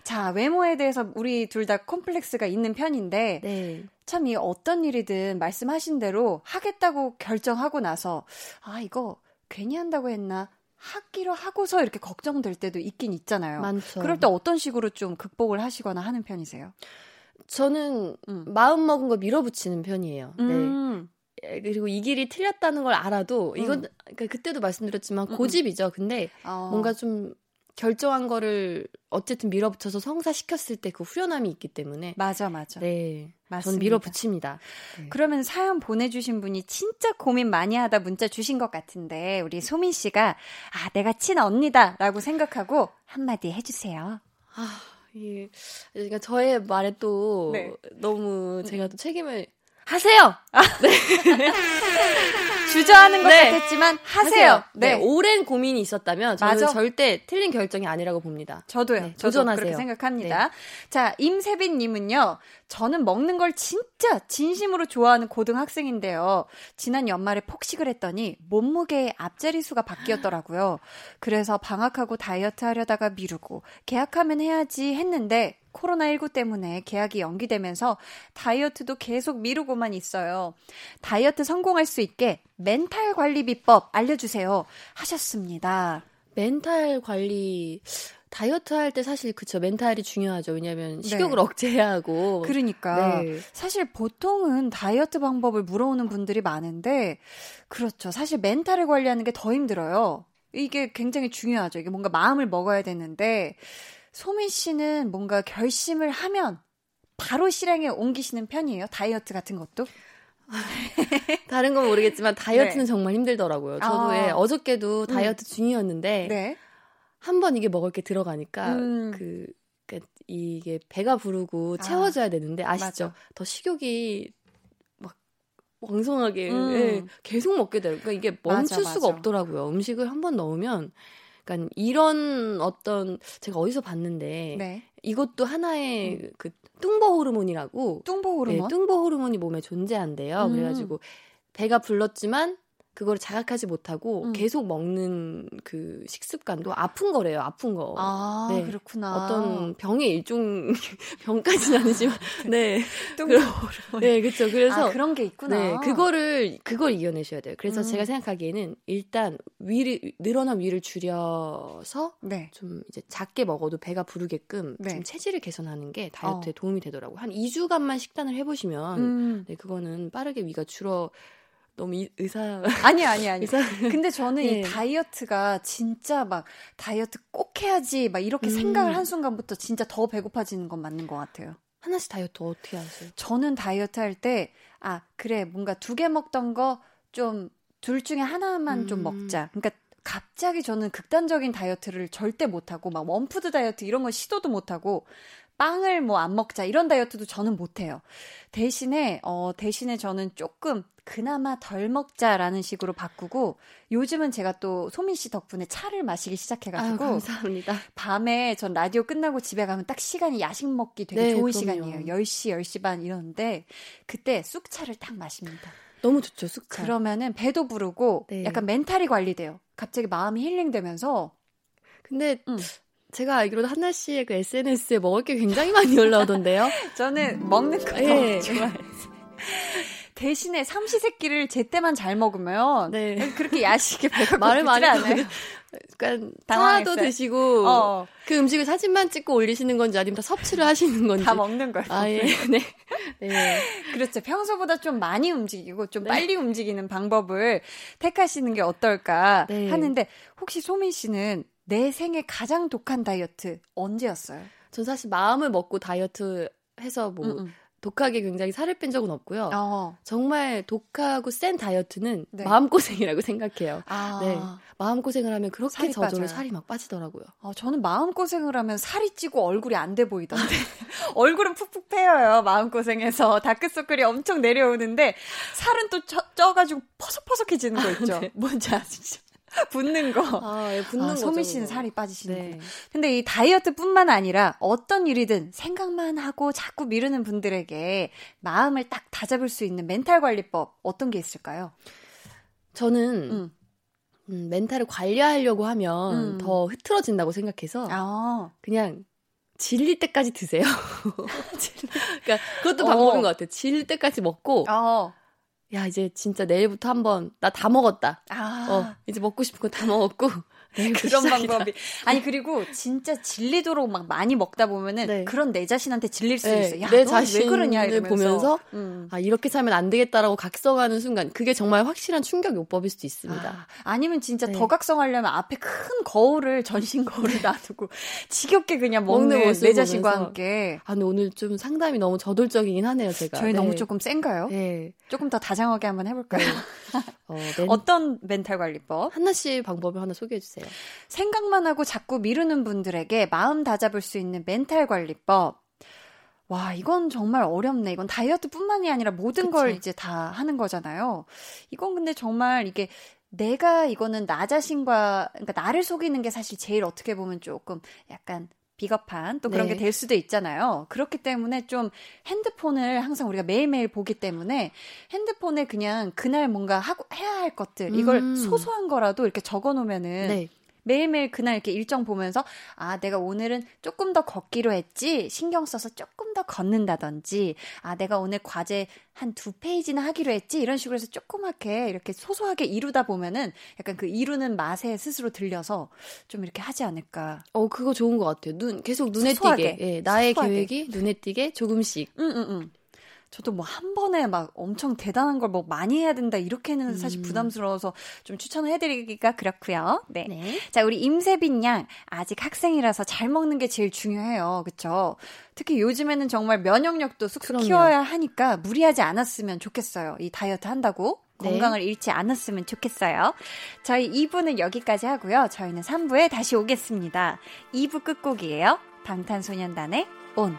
자 외모에 대해서 우리 둘 다 콤플렉스가 있는 편인데 네. 참이 어떤 일이든 말씀하신 대로 하겠다고 결정하고 나서 아 이거 괜히 한다고 했나 하기로 하고서 이렇게 걱정될 때도 있긴 있잖아요. 많죠. 그럴 때 어떤 식으로 좀 극복을 하시거나 하는 편이세요? 저는 음. 마음 먹은 거 밀어붙이는 편이에요. 네. 음. 네. 그리고 이 길이 틀렸다는 걸 알아도 음. 이건 그러니까 그때도 말씀드렸지만 음, 음. 고집이죠. 근데 어. 뭔가 좀 결정한 거를 어쨌든 밀어붙여서 성사시켰을 때 그 후련함이 있기 때문에 맞아 맞아. 네. 맞습니다. 저는 밀어붙입니다. 네. 그러면 사연 보내주신 분이 진짜 고민 많이 하다 문자 주신 것 같은데 우리 소민 씨가 아 내가 친 언니다라고 생각하고 한마디 해주세요. 아 예. 그러니까 저의 말에 또 네. 너무 제가 또 책임을 하세요. 아. 네. 주저하는 것 네. 같았지만 하세요. 하세요. 네. 네. 오랜 고민이 있었다면 저는 맞아. 절대 틀린 결정이 아니라고 봅니다. 저도요. 네, 저도 도전하세요. 그렇게 생각합니다. 네. 자, 임세빈 님은요. 저는 먹는 걸 진짜 진심으로 좋아하는 고등학생인데요. 지난 연말에 폭식을 했더니 몸무게의 앞자리 수가 바뀌었더라고요. 그래서 방학하고 다이어트 하려다가 미루고 개강하면 해야지 했는데 코로나19 때문에 개강이 연기되면서 다이어트도 계속 미루고만 있어요. 다이어트 성공할 수 있게 멘탈 관리 비법 알려주세요. 하셨습니다. 멘탈 관리, 다이어트 할 때 사실 그쵸 mental이 중요하죠. 왜냐하면 네. 식욕을 네. 억제해야 하고. 그러니까 네. 사실 보통은 다이어트 방법을 물어오는 분들이 많은데 그렇죠. 사실 멘탈을 관리하는 게 더 힘들어요. 이게 굉장히 중요하죠. 이게 뭔가 마음을 먹어야 되는데 소민 씨는 뭔가 결심을 하면 바로 실행에 옮기시는 편이에요? 다이어트 같은 것도? 다른 건 모르겠지만 다이어트는 네. 정말 힘들더라고요. 저도 아. 예, 어저께도 음. 다이어트 음. 중이었는데 네. 한번 이게 먹을 게 들어가니까 음. 그, 그 이게 배가 부르고 아. 채워져야 되는데 아시죠? 맞아. 더 식욕이 막 왕성하게 음. 예, 계속 먹게 돼요. 그러니까 이게 멈출 맞아, 수가 없더라고요. 음식을 한 번 넣으면 약간 이런 어떤 제가 어디서 봤는데 네. 이것도 하나의 음. 그 뚱보 호르몬이라고 뚱보 호르몬 네, 뚱보 호르몬이 몸에 존재한대요. 음. 그래가지고 배가 불렀지만 그걸 자각하지 못하고 음. 계속 먹는 그 식습관도 아픈 거래요. 아픈 거. 아, 네. 그렇구나. 어떤 병의 일종 병까지는 아니지만 네. 그, 네, 그렇죠. 그래서 아, 그런 게 있구나. 네, 그거를 그걸 이겨내셔야 돼요. 그래서 음. 제가 생각하기에는 일단 위를 늘어난 위를 줄여서 네. 좀 이제 작게 먹어도 배가 부르게끔 네. 좀 체질을 개선하는 게 다이어트에 어. 도움이 되더라고요. 한 2주간만 식단을 해 보시면 음. 네, 그거는 빠르게 위가 줄어 너무 의사 아니 아니 아니. 의사... 근데 저는 네. 이 다이어트가 진짜 막 다이어트 꼭 해야지 막 이렇게 음. 생각을 한 순간부터 진짜 더 배고파지는 건 맞는 것 같아요. 하나씩 다이어트 어떻게 하세요? 저는 다이어트 할 때 아 그래 뭔가 두 개 먹던 거 좀 둘 중에 하나만 음. 좀 먹자. 그러니까 갑자기 저는 극단적인 다이어트를 절대 못하고 막 one food 다이어트 이런 거 시도도 못하고 빵을 뭐 안 먹자 이런 다이어트도 저는 못해요. 대신에 어 대신에 저는 조금 그나마 덜 먹자라는 식으로 바꾸고 요즘은 제가 또 소민 씨 덕분에 차를 마시기 시작해가지고 아유, 감사합니다. 밤에 전 라디오 끝나고 집에 가면 딱 시간이 야식 먹기 되게 네, 좋은 그럼요. 시간이에요. 10시, 10시 반 이러는데 그때 쑥차를 딱 마십니다. 너무 좋죠, 쑥차. 그러면은 배도 부르고 네. 약간 멘탈이 관리돼요. 갑자기 마음이 힐링되면서 근데 음. 제가 알기로는 한나 씨의 그 SNS에 먹을 게 굉장히 많이 올라오던데요. 저는 먹는 거 네. 좋아해요. 대신에 삼시세끼를 제때만 잘 먹으면 네. 그렇게 야식에 배가 말을 많이 않아요. 그러니까 당황도 드시고 어. 그 음식을 사진만 찍고 올리시는 건지 아니면 다 섭취를 하시는 건지 다 먹는 거예요. 아 예. 네. 네. 그렇죠. 평소보다 좀 많이 움직이고 좀 네. 빨리 움직이는 방법을 택하시는 게 어떨까 네. 하는데 혹시 소민 씨는 내 생애 가장 독한 다이어트 언제였어요? 전 사실 마음을 먹고 다이어트 해서 뭐 음, 음. 독하게 굉장히 살을 뺀 적은 없고요. 어. 정말 독하고 센 다이어트는 네. 마음고생이라고 생각해요. 아. 네. 마음고생을 하면 그렇게 살이 저절로 빠져요. 살이 막 빠지더라고요. 어, 저는 마음고생을 하면 살이 찌고 얼굴이 안 돼 보이던데. 얼굴은 푹푹 패여요. 마음고생해서. 다크서클이 엄청 내려오는데 살은 또 쪄, 쪄가지고 퍼석퍼석해지는 거 있죠. 네. 뭔지 아시죠? 붙는 거. 아, 예, 붙는 아, 소미 씨는 살이 빠지시는구나. 네. 근데 이 다이어트뿐만 아니라 어떤 일이든 생각만 하고 자꾸 미루는 분들에게 마음을 딱 다잡을 수 있는 멘탈 관리법 어떤 게 있을까요? 저는 음. 음, 멘탈을 관리하려고 하면 음. 더 흐트러진다고 생각해서 아. 그냥 질릴 때까지 드세요. 그러니까 그것도 방법인 어. 것 같아요. 질릴 때까지 먹고 어. 야 이제 진짜 내일부터 한번 나 다 먹었다. 아. 어 이제 먹고 싶은 거 다 먹었고 네, 그런 시작이다. 방법이 아니 그리고 진짜 질리도록 막 많이 먹다 보면은 네. 그런 내 자신한테 질릴 수 네. 있어. 야, 내 자신을 그러냐 이러면서. 보면서 음. 아 이렇게 살면 안 되겠다라고 각성하는 순간 그게 정말 확실한 충격 요법일 수도 있습니다. 아, 니면 진짜 네. 더 각성하려면 앞에 큰 거울을 전신 거울을 놔두고 지겹게 그냥 먹는, 먹는 내 자신과 함께. 아 근데 오늘 좀 상담이 너무 저돌적이긴 하네요 제가. 저희 너무 네. 조금 센가요? 네. 조금 더 다정하게 한번 해볼까요? 네. 어, 멘... 어떤 멘탈 관리법? 한나 씨 방법을 하나 소개해 주세요. 생각만 하고 자꾸 미루는 분들에게 마음 다잡을 수 있는 멘탈 관리법. 와, 이건 정말 어렵네. 이건 다이어트뿐만이 아니라 모든 그치. 걸 이제 다 하는 거잖아요. 이건 근데 정말 이게 내가 이거는 나 자신과 그러니까 나를 속이는 게 사실 제일 어떻게 보면 조금 약간 비겁한 또 그런 네. 게될 수도 있잖아요. 그렇기 때문에 좀 핸드폰을 항상 우리가 매일매일 보기 때문에 핸드폰에 그냥 그날 뭔가 하고 해야 할 것들 이걸 음. 소소한 거라도 이렇게 적어 놓으면은 네. 매일매일 그날 이렇게 일정 보면서 아 내가 오늘은 조금 더 걷기로 했지 신경 써서 조금 더 걷는다든지 아 내가 오늘 과제 한 두 페이지나 하기로 했지 이런 식으로 해서 조그맣게 이렇게 소소하게 이루다 보면은 약간 그 이루는 맛에 스스로 들려서 좀 이렇게 하지 않을까. 어 그거 좋은 것 같아요. 눈 계속 눈에 소소하게. 띄게 예, 나의 소소하게. 계획이 눈에 띄게 조금씩. 응 응, 응. 저도 뭐 한 번에 막 엄청 대단한 걸 뭐 많이 해야 된다 이렇게는 사실 음. 부담스러워서 좀 추천을 해드리기가 그렇고요. 네. 네. 자 우리 임세빈 양 아직 학생이라서 잘 먹는 게 제일 중요해요. 그렇죠? 특히 요즘에는 정말 면역력도 쑥쑥 그럼요. 키워야 하니까 무리하지 않았으면 좋겠어요. 이 다이어트 한다고. 네. 건강을 잃지 않았으면 좋겠어요. 저희 2부는 여기까지 하고요. 저희는 3부에 다시 오겠습니다. 2부 끝곡이에요. 방탄소년단의 온.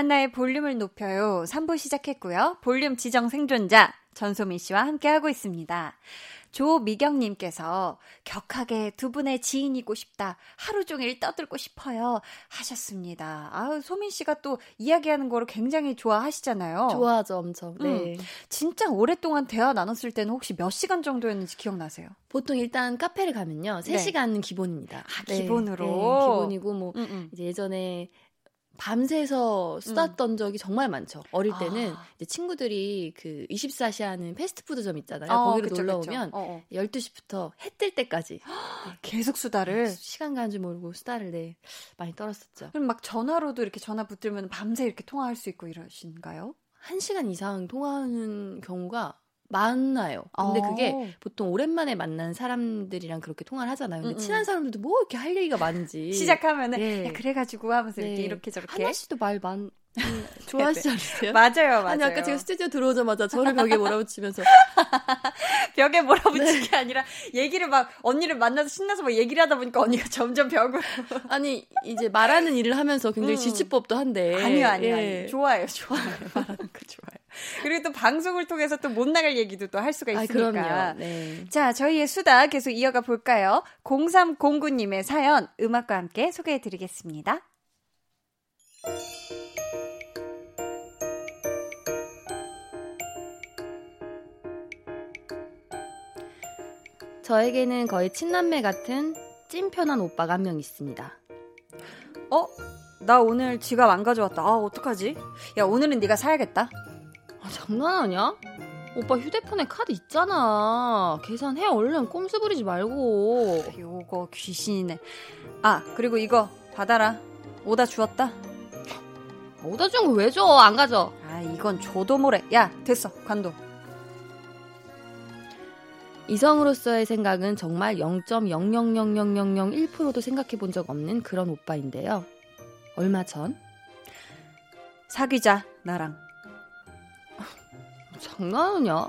강한나의 볼륨을 높여요. 3부 시작했고요. 볼륨 지정 생존자 전소민 씨와 함께하고 있습니다. 조미경님께서 격하게 두 분의 지인이고 싶다. 하루 종일 떠들고 싶어요. 하셨습니다. 아우, 소민 씨가 또 이야기하는 거를 굉장히 좋아하시잖아요. 좋아하죠, 엄청. 네. 음, 진짜 오랫동안 대화 나눴을 때는 혹시 몇 시간 정도였는지 기억나세요? 보통 일단 카페를 가면요. 3시간은 네. 기본입니다. 아, 네. 기본으로? 네, 기본이고, 뭐, 음, 음. 예전에 밤새서 수다던 음. 적이 정말 많죠. 어릴 때는 아. 이제 친구들이 그 24시 하는 패스트푸드점 있잖아요. 어, 거기로 그쵸, 놀러 오면 어, 어. 12시부터 해 뜰 때까지 네. 계속 수다를 시간 가는 줄 모르고 수다를 네 많이 떨었었죠. 그럼 막 전화로도 이렇게 전화 붙들면 밤새 이렇게 통화할 수 있고 이러신가요? 한 시간 이상 통화하는 경우가 많아요. 근데 어. 그게 보통 오랜만에 만난 사람들이랑 그렇게 통화를 하잖아요. 근데 음, 음. 친한 사람들도 뭐 이렇게 할 얘기가 많은지 시작하면은 네. 야, 그래가지고 하면서 네. 이렇게 이렇게 저렇게 하나 씨도 말 많. 좋아하시지 않으세요? 맞아요, 맞아요. 아니 아까 제가 스튜디오 들어오자마자 저를 벽에 몰아붙이면서 벽에 몰아붙이는 네. 게 아니라 얘기를 막 언니를 만나서 신나서 막 얘기를 하다 보니까 언니가 점점 벽을 아니 이제 말하는 일을 하면서 굉장히 음. 지치법도 한데 아니요 아니요 예. 아니요 좋아요 좋아요 말하는 거 좋아요. 그리고 또 방송을 통해서 또 못 나갈 얘기도 또 할 수가 있으니까. 아, 네. 자, 저희의 수다 계속 이어가 볼까요? 0309님의 사연 음악과 함께 소개해 드리겠습니다. 저에게는 거의 친남매 같은 찐편한 오빠가 한 명 있습니다. 어? 나 오늘 지갑 안 가져왔다. 아, 어떡하지? 야, 오늘은 네가 사야겠다. 아, 장난하냐? 오빠 휴대폰에 카드 있잖아. 계산해 얼른 꼼수 부리지 말고. 요거 귀신이네. 아 그리고 이거 받아라. 오다 주었다. 오다 준 거 왜 줘? 안 가져. 아 이건 줘도 뭐래. 야 됐어 관둬. 이성으로서의 생각은 정말 0.000001%도 생각해 본 적 없는 그런 오빠인데요. 얼마 전 사귀자 나랑 장난하냐?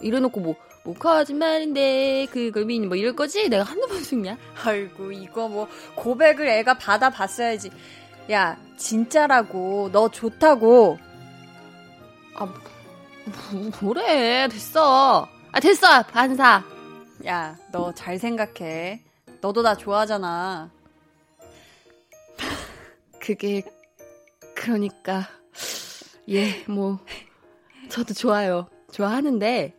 이래놓고 뭐 모카하지 말인데 그걸 미니 뭐 이럴 거지? 내가 한두 번 속냐? 아이고 이거 뭐 고백을 애가 받아봤어야지. 야 진짜라고 너 좋다고. 아 뭐, 뭐래 됐어. 아 됐어 반사. 야 너 잘 생각해. 너도 나 좋아하잖아. 그게 그러니까 예 뭐 저도 좋아요. 좋아하는데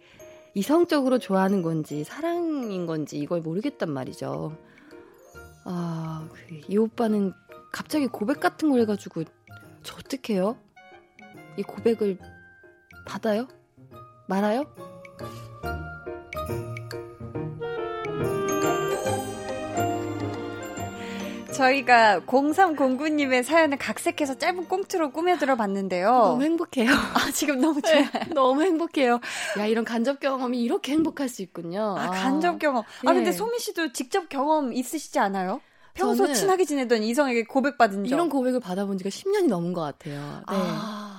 이성적으로 좋아하는 건지 사랑인 건지 이걸 모르겠단 말이죠. 아, 그, 이 오빠는 갑자기 고백 같은 걸 해가지고 저 어떡해요? 이 고백을 받아요? 말아요? 저희가 0309님의 사연을 각색해서 짧은 꽁트로 꾸며들어 봤는데요. 너무 행복해요. 아, 지금 너무 좋아요. 네, 너무 행복해요. 야, 이런 간접 경험이 이렇게 행복할 수 있군요. 아, 간접 경험. 아, 예. 근데 소미 씨도 직접 경험 있으시지 않아요? 평소 친하게 지내던 이성에게 고백받은 적. 이런 고백을 받아본 지가 10년이 넘은 것 같아요. 네. 아.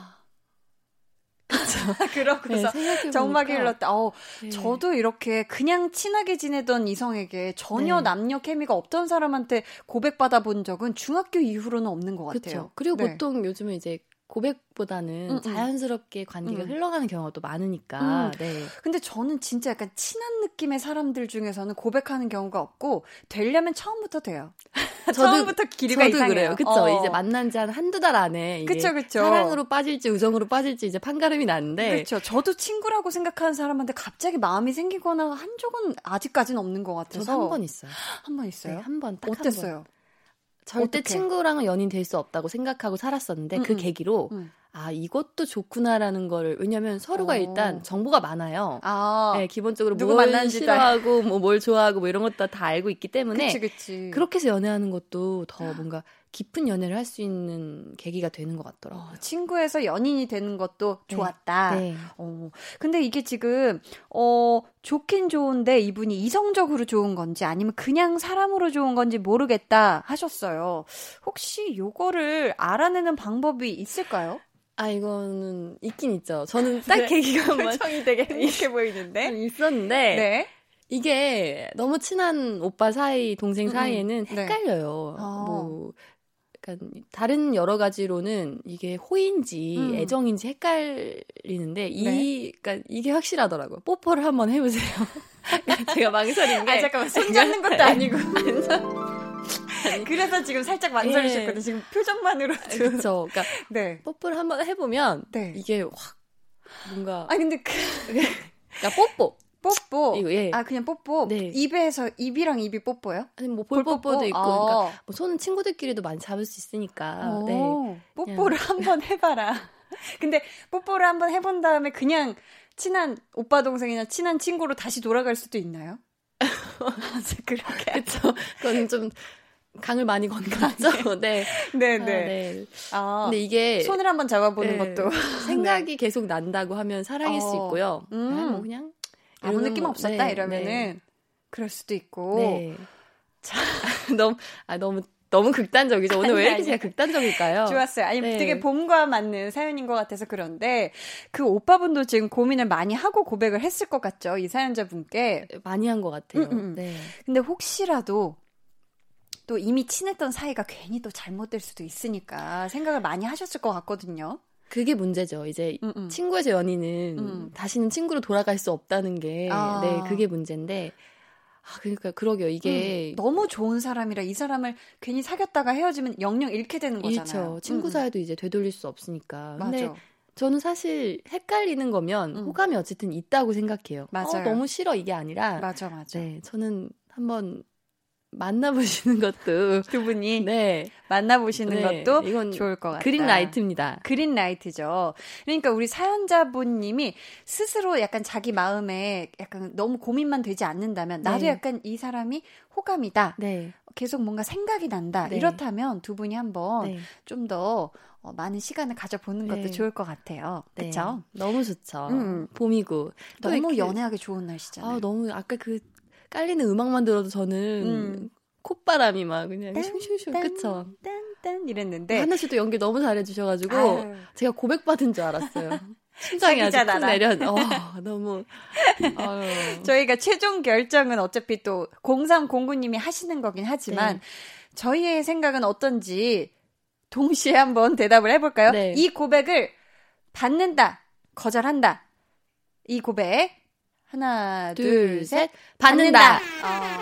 그렇고서 네, 정막이 흘렀다. 어, 네. 저도 이렇게 그냥 친하게 지내던 이성에게 전혀 네. 남녀 케미가 없던 사람한테 고백받아 본 적은 중학교 이후로는 없는 것 같아요. 그쵸. 그리고 네. 보통 요즘은 이제 고백보다는 음, 음. 자연스럽게 관계가 음. 흘러가는 경우가 또 많으니까. 음. 네. 근데 저는 진짜 약간 친한 느낌의 사람들 중에서는 고백하는 경우가 없고 되려면 처음부터 돼요. 저도, 처음부터 길이가 저도 이상해요. 그래요. 그쵸. 어. 이제 만난 지 한 한두 달 안에 그쵸, 그쵸. 사랑으로 빠질지 우정으로 빠질지 이제 판가름이 나는데 그렇죠. 저도 친구라고 생각하는 사람한테 갑자기 마음이 생기거나 한 적은 아직까지는 없는 것 같아서 저도 한 번 있어요. 한 번 있어요? 네, 한 번 딱 어땠어요? 한 번. 절대 어떡해. 친구랑은 연인 될 수 없다고 생각하고 살았었는데 음, 그 음. 계기로 음. 아 이것도 좋구나라는 거를 왜냐면 서로가 오. 일단 정보가 많아요. 아, 네, 기본적으로 누구 뭘 싫어하고 뭐 뭘 좋아하고 뭐 이런 것도 다 알고 있기 때문에 그치, 그치. 그렇게 해서 연애하는 것도 더 뭔가 깊은 연애를 할 수 있는 계기가 되는 것 같더라고요. 어, 친구에서 연인이 되는 것도 네. 좋았다. 네. 어, 근데 이게 지금 어 좋긴 좋은데 이분이 이성적으로 좋은 건지 아니면 그냥 사람으로 좋은 건지 모르겠다 하셨어요. 혹시 요거를 알아내는 방법이 있을까요? 아 이거는 있긴 있죠. 저는 딱 네. 계기가 표정이 되게 행복해 보이는데 있었는데 네. 이게 너무 친한 오빠 사이 동생 음, 음. 사이에는 음, 헷갈려요. 네. 뭐 약간 다른 여러 가지로는 이게 호인지 음. 애정인지 헷갈리는데 이 네. 그러니까 이게 확실하더라고요. 뽀뽀를 한번 해 보세요. 제가 망설인 게 아, 잠깐만 손 잡는 것도 아니고 그래서 지금 살짝 망설이셨거든요. 예. 지금 표정만으로도. 그렇죠. 그러니까 네. 뽀뽀를 한번 해보면 네. 이게 확 뭔가. 아 근데 그 그러니까 뽀뽀. 뽀뽀. 이거, 예. 아, 그냥 뽀뽀. 네. 입에서, 입이랑 입이 뽀뽀요? 아니, 뭐, 볼뽀뽀도 있고, 그러니까 아. 그러니까, 뭐, 손은 친구들끼리도 많이 잡을 수 있으니까. 오, 네. 뽀뽀를 한번 해봐라. 근데, 뽀뽀를 한번 해본 다음에 그냥 친한 오빠 동생이나 친한 친구로 다시 돌아갈 수도 있나요? 그렇게. 그쵸. 그건 좀, 강을 많이 건너죠. 네. 네, 네. 아, 네. 아, 근데 이게 손을 한번 잡아보는 네. 것도 생각이 네. 계속 난다고 하면 사랑일 어. 수 있고요. 음. 네, 뭐 그냥 아무 느낌 없었다 네, 이러면은 네. 그럴 수도 있고. 네. 자, 너무 아 너무 너무 극단적이죠. 오늘 아니, 왜 이렇게 제가 극단적일까요? 좋았어요. 아니, 네. 되게 봄과 맞는 사연인 것 같아서 그런데 그 오빠분도 지금 고민을 많이 하고 고백을 했을 것 같죠. 이 사연자분께. 많이 한 것 같아요. 음, 음, 음. 네. 근데 혹시라도 또 이미 친했던 사이가 괜히 또 잘못될 수도 있으니까 생각을 많이 하셨을 것 같거든요. 그게 문제죠. 이제 음음. 음. 친구에서 연인은 음. 다시는 친구로 돌아갈 수 없다는 게, 아. 네, 그게 문제인데, 아, 그러니까 그러게요. 이게 음, 너무 좋은 사람이라 이 사람을 괜히 사귀었다가 헤어지면 영영 잃게 되는 거잖아요. 그렇죠. 친구 음. 사이도 음. 이제 되돌릴 수 없으니까. 근데 맞아. 저는 사실 헷갈리는 거면 음. 호감이 어쨌든 있다고 생각해요. 맞아요. 어, 너무 싫어 이게 아니라 맞아 맞아. 네, 저는 한번 만나보시는 것도 두 분이 네 만나보시는 네, 것도 이건 좋을 것 같아요. 그린 라이트입니다. 그린 라이트죠. 그러니까 우리 사연자분님이 스스로 약간 자기 마음에 약간 너무 고민만 되지 않는다면 나도 네. 약간 이 사람이 호감이다. 네. 계속 뭔가 생각이 난다. 네. 이렇다면 두 분이 한번 네. 좀더 어, 많은 시간을 가져보는 것도 네. 좋을 것 같아요. 그렇죠? 너무 좋죠. 음. 봄이고 너무 연애하기 좋은 날씨잖아요. 아, 너무 아까 그 깔리는 음악만 들어도 저는 음. 콧바람이 막 그냥 슝슝슝 그쵸? 딴딴 이랬는데 하나 씨도 연기 너무 잘해주셔가지고 아유. 제가 고백받은 줄 알았어요. 심장이 아주 푹 내려. 어, 너무. 저희가 최종 결정은 어차피 또 0309님이 하시는 거긴 하지만 네. 저희의 생각은 어떤지 동시에 한번 대답을 해볼까요? 네. 이 고백을 받는다, 거절한다. 이 고백 하나, 둘, 둘 셋. 받는다. 받는다. 어.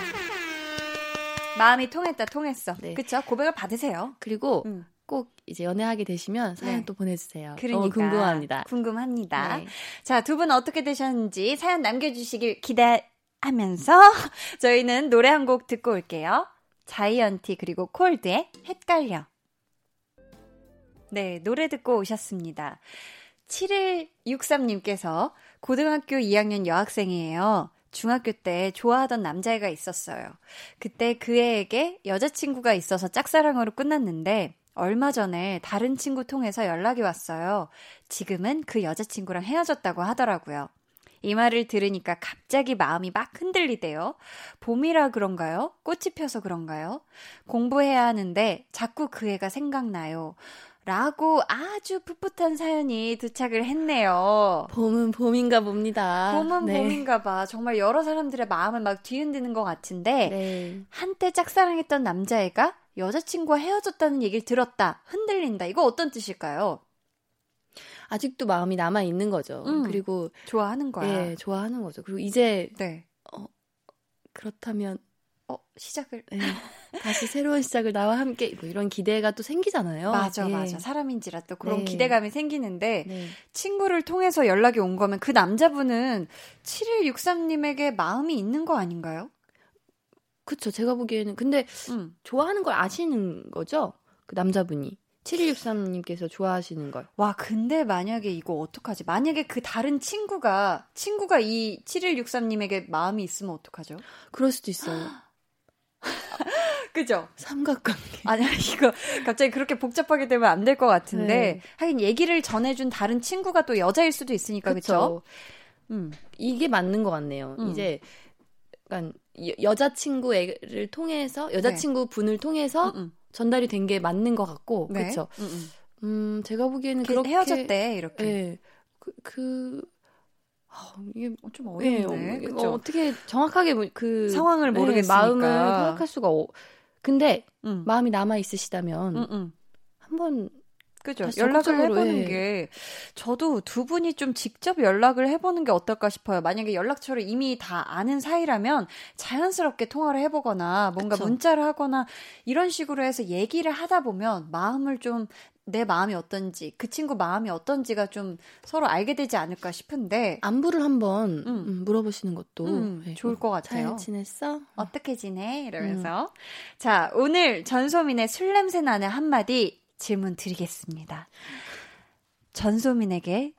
마음이 통했다, 통했어. 네. 그쵸? 고백을 받으세요. 그리고 음. 꼭 이제 연애하게 되시면 사연 네. 또 보내주세요. 그러니까. 너무 궁금합니다. 궁금합니다. 네. 자, 두 분 어떻게 되셨는지 사연 남겨주시길 기대하면서 저희는 노래 한 곡 듣고 올게요. 자이언티 그리고 콜드의 헷갈려. 네, 노래 듣고 오셨습니다. 7163님께서 고등학교 2학년 여학생이에요. 중학교 때 좋아하던 남자애가 있었어요. 그때 그 애에게 여자친구가 있어서 짝사랑으로 끝났는데 얼마 전에 다른 친구 통해서 연락이 왔어요. 지금은 그 여자친구랑 헤어졌다고 하더라고요. 이 말을 들으니까 갑자기 마음이 막 흔들리대요. 봄이라 그런가요? 꽃이 펴서 그런가요? 공부해야 하는데 자꾸 그 애가 생각나요. 라고 아주 풋풋한 사연이 도착을 했네요. 봄은 봄인가 봅니다. 봄은 네. 봄인가 봐. 정말 여러 사람들의 마음을 막 뒤흔드는 것 같은데 네. 한때 짝사랑했던 남자애가 여자친구와 헤어졌다는 얘기를 들었다. 흔들린다. 이거 어떤 뜻일까요? 아직도 마음이 남아 있는 거죠. 음, 그리고 좋아하는 거야. 네, 좋아하는 거죠. 그리고 이제 네. 어, 그렇다면 어, 시작을. 네. 다시 새로운 시작을 나와 함께 뭐 이런 기대가 또 생기잖아요. 맞아, 네. 맞아. 사람인지라 또 그런 네. 기대감이 생기는데 네. 친구를 통해서 연락이 온 거면 그 남자분은 7163님에게 마음이 있는 거 아닌가요? 그쵸. 제가 보기에는 근데 음. 좋아하는 걸 아시는 거죠? 그 남자분이. 7163님께서 좋아하시는 걸. 와, 근데 만약에 이거 어떡하지? 만약에 그 다른 친구가, 친구가 이 7163님에게 마음이 있으면 어떡하죠? 그럴 수도 있어요. 그죠? 삼각관계. 아니, 이거 갑자기 그렇게 복잡하게 되면 안 될 것 같은데. 네. 하긴 얘기를 전해준 다른 친구가 또 여자일 수도 있으니까, 그쵸? 음. 이게 맞는 것 같네요. 음. 이제, 약간, 여자친구를 통해서, 여자친구 네. 분을 통해서 음, 음. 전달이 된 게 맞는 것 같고, 네. 그쵸? 음, 음. 음, 제가 보기에는 그렇게. 헤어졌대, 이렇게. 네. 그, 그, 아, 이게 좀 어렵네. 네, 어, 떻게 정확하게 뭐그 상황을 모르겠으니까 네, 마음을 파악할 수가 어, 근데 음. 마음이 남아 있으시다면 음, 음. 한번 그죠. 연락을 해보는 해. 게 저도 두 분이 좀 직접 연락을 해보는 게 어떨까 싶어요. 만약에 연락처를 이미 다 아는 사이라면 자연스럽게 통화를 해보거나 뭔가 그쵸. 문자를 하거나 이런 식으로 해서 얘기를 하다 보면 마음을 좀 내 마음이 어떤지 그 친구 마음이 어떤지가 좀 서로 알게 되지 않을까 싶은데 안부를 한번 음. 음 물어보시는 것도 음, 네. 좋을 것 같아요. 잘 지냈어? 어떻게 지내? 이러면서 음. 자 오늘 전소민의 술 냄새 나는 한마디 질문 드리겠습니다. 전소민에게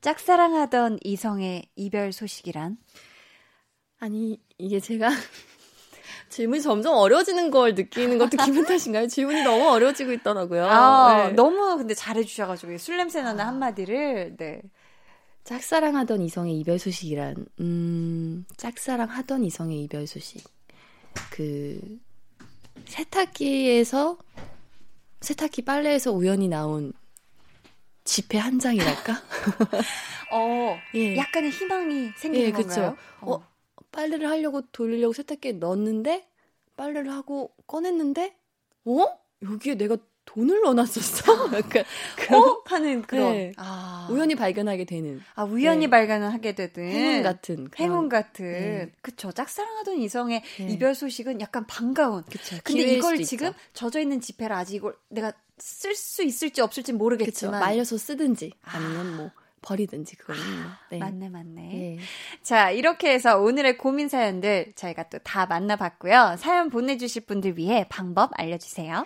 짝사랑하던 이성의 이별 소식이란? 아니, 이게 제가 질문이 점점 어려워지는 걸 느끼는 것도 기분 탓인가요? 질문이 너무 어려워지고 있더라고요. 아, 네. 너무 근데 잘해주셔가지고 술 냄새 나는 아. 한마디를, 네. 짝사랑하던 이성의 이별 소식이란, 음, 짝사랑하던 이성의 이별 소식. 그, 세탁기에서 세탁기 빨래에서 우연히 나온 지폐 한 장이랄까? 어, 예. 약간의 희망이 생기는 예, 건가요? 어. 어, 빨래를 하려고 돌리려고 세탁기에 넣었는데 빨래를 하고 꺼냈는데 어? 여기에 내가 돈을 넣어놨었어? 약간 그런 어? 하는 그런 네. 아. 우연히 발견하게 되는 아 우연히 네. 발견을 하게 되든 행운 같은 그런. 행운 같은 네. 그쵸 짝사랑하던 이성의 네. 이별 소식은 약간 반가운 그쵸 근데 이걸 지금 젖어 있는 지폐를 아직 이걸 내가 쓸 수 있을지 없을지 모르겠지만 그쵸. 말려서 쓰든지 아니면 뭐 버리든지 그거는 뭐. 네. 맞네 맞네. 네. 자 이렇게 해서 오늘의 고민 사연들 저희가 또 다 만나봤고요. 사연 보내주실 분들 위해 방법 알려주세요.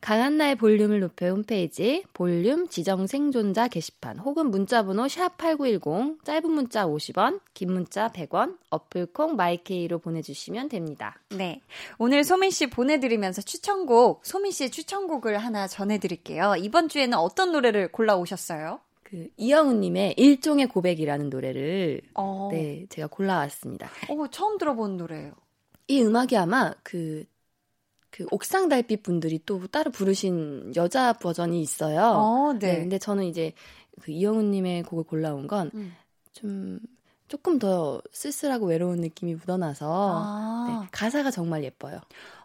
강한나의 볼륨을 높여 홈페이지 볼륨 지정 생존자 게시판 혹은 문자번호 샵 8910 짧은 문자 50원 긴 문자 100원 어플 콩, 마이케이로 보내주시면 됩니다. 네 오늘 소민 씨 보내드리면서 추천곡 소민 씨의 추천곡을 하나 전해드릴게요. 이번 주에는 어떤 노래를 골라 오셨어요? 그 이영우님의 일종의 고백이라는 노래를 어. 네 제가 골라왔습니다. 어 처음 들어본 노래예요. 이 음악이 아마 그그 옥상 달빛 분들이 또 따로 부르신 여자 버전이 있어요. 어, 네. 네. 근데 저는 이제 그 이영훈님의 곡을 골라온 건좀 음. 조금 더 쓸쓸하고 외로운 느낌이 묻어나서 아. 네, 가사가 정말 예뻐요.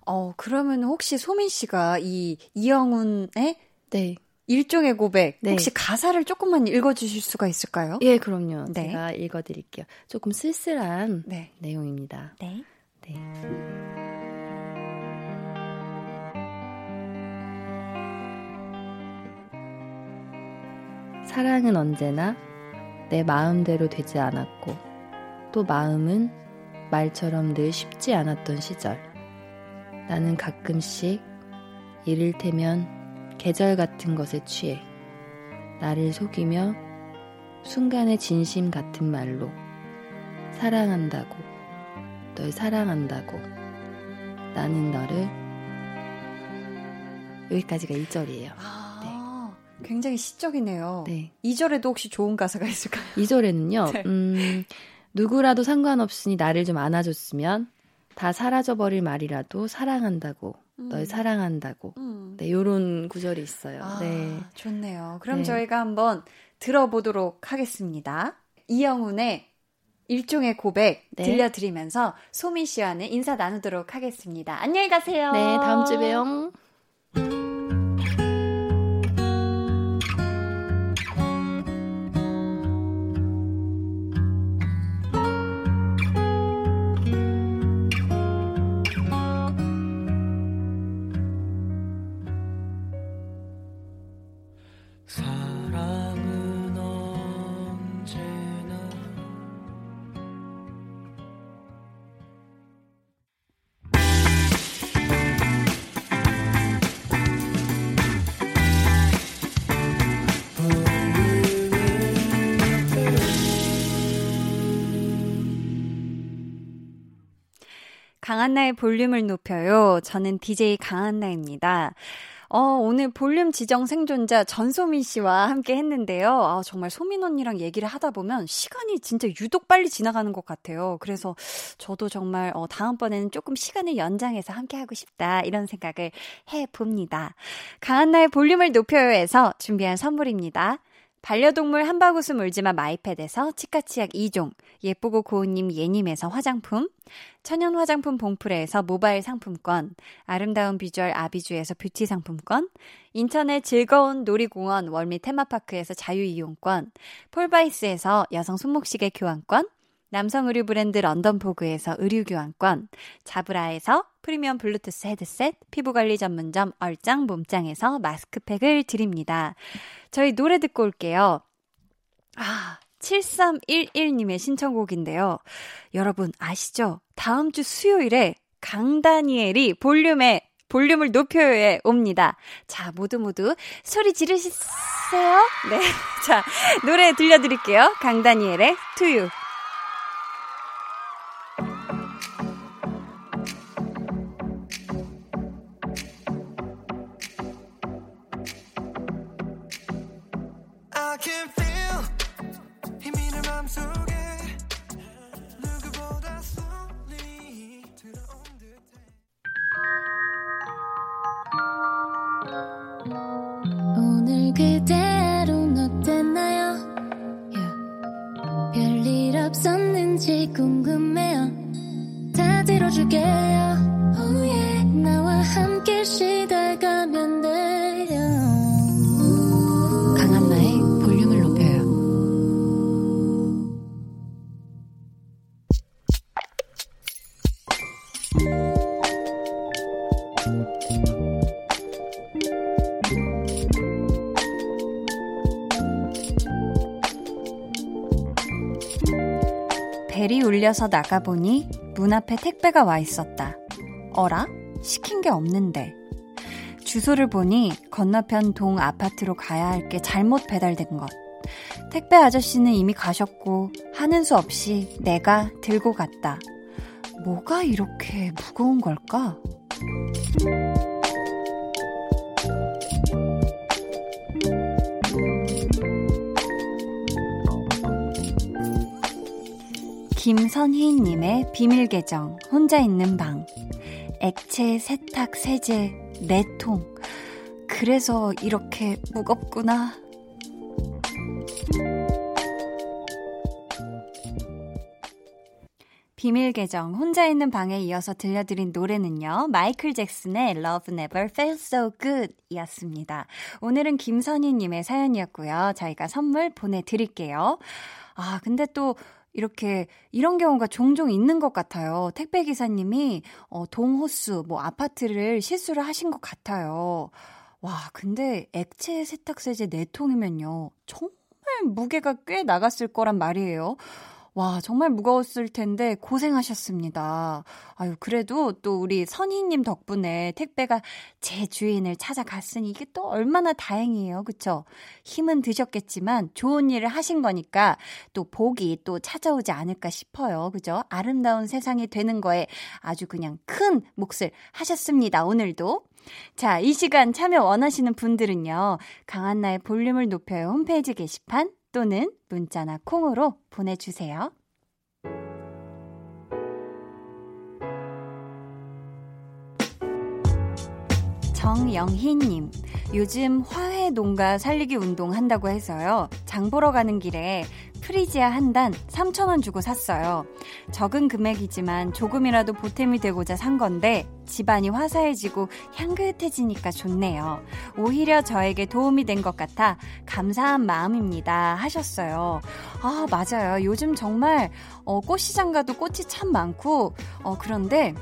어 그러면 혹시 소민 씨가 이 이영훈의 네. 일종의 고백 네. 혹시 가사를 조금만 읽어주실 수가 있을까요? 예, 그럼요. 네. 제가 읽어드릴게요. 조금 쓸쓸한 네. 내용입니다. 네. 네. 사랑은 언제나 내 마음대로 되지 않았고 또 마음은 말처럼 늘 쉽지 않았던 시절. 나는 가끔씩 이를테면 계절 같은 것에 취해 나를 속이며 순간의 진심 같은 말로 사랑한다고 널 사랑한다고 나는 너를 여기까지가 1절이에요. 아. 굉장히 시적이네요. 네. 2절에도 혹시 좋은 가사가 있을까요? 2절에는요, 네. 음, 누구라도 상관없으니 나를 좀 안아줬으면 다 사라져버릴 말이라도 사랑한다고, 음. 널 사랑한다고. 음. 네, 요런 구절이 있어요. 아, 네. 좋네요. 그럼 네. 저희가 한번 들어보도록 하겠습니다. 이영훈의 일종의 고백 네. 들려드리면서 소민 씨와는 인사 나누도록 하겠습니다. 안녕히 가세요. 네, 다음 주에 봬요. 강한나의 볼륨을 높여요. 저는 DJ 강한나입니다. 어, 오늘 볼륨 지정 생존자 전소민 씨와 함께 했는데요. 아, 정말 소민 언니랑 얘기를 하다 보면 시간이 진짜 유독 빨리 지나가는 것 같아요. 그래서 저도 정말 어, 다음번에는 조금 시간을 연장해서 함께 하고 싶다. 이런 생각을 해 봅니다. 강한나의 볼륨을 높여요에서 준비한 선물입니다. 반려동물 한바구스 물지마 마이패드에서 치카치약 2종, 예쁘고 고운님 예님에서 화장품, 천연 화장품 봉프레에서 모바일 상품권, 아름다운 비주얼 아비주에서 뷰티 상품권, 인천의 즐거운 놀이공원 월미 테마파크에서 자유이용권, 폴바이스에서 여성 손목시계 교환권, 남성 의류 브랜드 런던포그에서 의류 교환권, 자브라에서 프리미엄 블루투스 헤드셋, 피부관리 전문점 얼짱 몸짱에서 마스크팩을 드립니다. 저희 노래 듣고 올게요. 아, 7311님의 신청곡인데요. 여러분 아시죠? 다음 주 수요일에 강다니엘이 볼륨에 볼륨을 높여요에 옵니다. 자, 모두 모두 소리 지르셨어요? 네. 자, 노래 들려드릴게요. 강다니엘의 투유. 울려서 나가보니 문 앞에 택배가 와 있었다. 어라? 시킨 게 없는데. 주소를 보니 건너편 동 아파트로 가야 할 게 잘못 배달된 것. 택배 아저씨는 이미 가셨고 하는 수 없이 내가 들고 갔다. 뭐가 이렇게 무거운 걸까? 김선희님의 비밀 계정, 혼자 있는 방. 액체 세탁 세제 4통. 그래서 이렇게 무겁구나. 비밀 계정 혼자 있는 방에 이어서 들려드린 노래는요. 마이클 잭슨의 Love Never Felt So Good 이었습니다. 오늘은 김선희 님의 사연이었고요. 저희가 선물 보내드릴게요. 아, 근데 또 이렇게 이런 경우가 종종 있는 것 같아요. 택배 기사님이 어, 동호수 뭐 아파트를 실수를 하신 것 같아요. 와, 근데 액체 세탁세제 4통이면요. 정말 무게가 꽤 나갔을 거란 말이에요. 와, 정말 무거웠을 텐데 고생하셨습니다. 아유, 그래도 또 우리 선희님 덕분에 택배가 제 주인을 찾아갔으니 이게 또 얼마나 다행이에요. 그쵸? 힘은 드셨겠지만 좋은 일을 하신 거니까 또 복이 또 찾아오지 않을까 싶어요. 그죠? 아름다운 세상이 되는 거에 아주 그냥 큰 몫을 하셨습니다. 오늘도. 자, 이 시간 참여 원하시는 분들은요. 강한나의 볼륨을 높여요 홈페이지 게시판 또는 문자나 콩으로 보내주세요. 정영희님, 요즘 화훼 농가 살리기 운동 한다고 해서요. 장 보러 가는 길에 프리지아 한 단 3,000원 주고 샀어요. 적은 금액이지만 조금이라도 보탬이 되고자 산 건데 집안이 화사해지고 향긋해지니까 좋네요. 오히려 저에게 도움이 된 것 같아 감사한 마음입니다. 하셨어요. 아, 맞아요. 요즘 정말 어, 꽃시장 가도 꽃이 참 많고 어, 그런데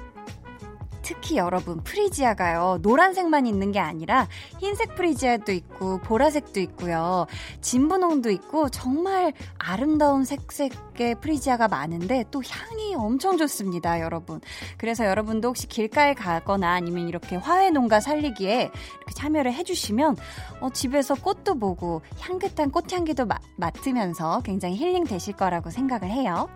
특히 여러분 프리지아가요. 노란색만 있는 게 아니라 흰색 프리지아도 있고 보라색도 있고요. 진분홍도 있고 정말 아름다운 색색의 프리지아가 많은데 또 향이 엄청 좋습니다 여러분. 그래서 여러분도 혹시 길가에 가거나 아니면 이렇게 화훼 농가 살리기에 이렇게 참여를 해 주시면 어, 집에서 꽃도 보고 향긋한 꽃향기도 마, 맡으면서 굉장히 힐링 되실 거라고 생각을 해요.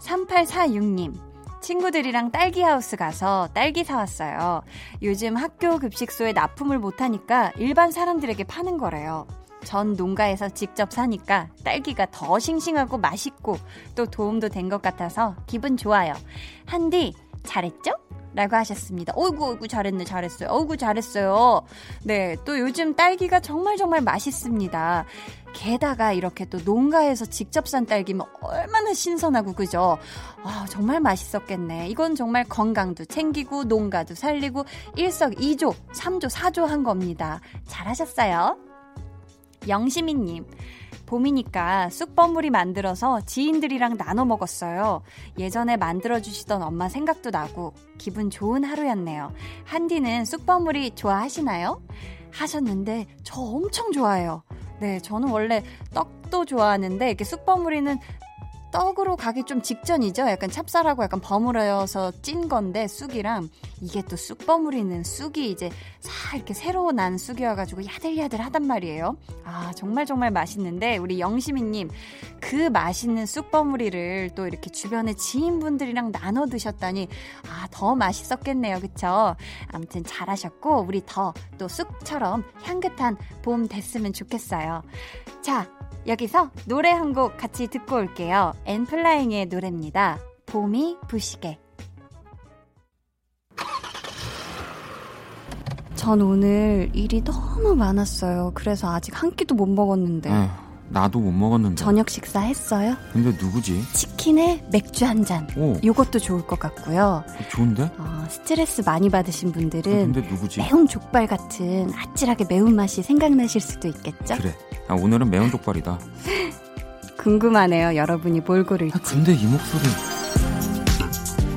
3846님 친구들이랑 딸기 하우스 가서 딸기 사왔어요. 요즘 학교 급식소에 납품을 못하니까 일반 사람들에게 파는 거래요. 전 농가에서 직접 사니까 딸기가 더 싱싱하고 맛있고 또 도움도 된 것 같아서 기분 좋아요. 한디, 잘했죠? 라고 하셨습니다. 어이구, 어이구, 잘했네, 잘했어요. 어이구, 잘했어요. 네, 또 요즘 딸기가 정말 정말 맛있습니다. 게다가 이렇게 또 농가에서 직접 산 딸기면 얼마나 신선하고, 그죠? 아, 정말 맛있었겠네. 이건 정말 건강도 챙기고, 농가도 살리고, 일석이조, 삼조, 사조 한 겁니다. 잘하셨어요. 영시미님. 봄이니까 쑥버무리 만들어서 지인들이랑 나눠 먹었어요. 예전에 만들어주시던 엄마 생각도 나고 기분 좋은 하루였네요. 한디는 쑥버무리 좋아하시나요? 하셨는데 저 엄청 좋아해요. 네, 저는 원래 떡도 좋아하는데 이렇게 쑥버무리는 떡으로 가기 좀 직전이죠. 약간 찹쌀하고 약간 버무려서 찐 건데 쑥이랑 이게 또 쑥 버무리는 쑥이 이제 싹 이렇게 새로 난 쑥이어가지고 야들야들하단 말이에요. 아 정말 정말 맛있는데 우리 영시미님 그 맛있는 쑥 버무리를 또 이렇게 주변의 지인분들이랑 나눠 드셨다니 아 더 맛있었겠네요, 그쵸? 아무튼 잘하셨고 우리 더 또 쑥처럼 향긋한 봄 됐으면 좋겠어요. 자 여기서 노래 한 곡 같이 듣고 올게요. 엔플라잉의 노래입니다. 봄이 부시게. 전 오늘 일이 너무 많았어요. 그래서 아직 한 끼도 못 먹었는데. 에 나도 못 먹었는데. 저녁 식사 했어요? 근데 누구지? 치킨에 맥주 한 잔. 오. 요것도 좋을 것 같고요. 좋은데? 어, 스트레스 많이 받으신 분들은. 아, 근데 누구지? 매운 족발 같은 아찔하게 매운맛이 생각나실 수도 있겠죠? 그래. 아, 오늘은 매운 족발이다. 궁금하네요. 여러분이 뭘 고를지. 아, 근데 이 목소리.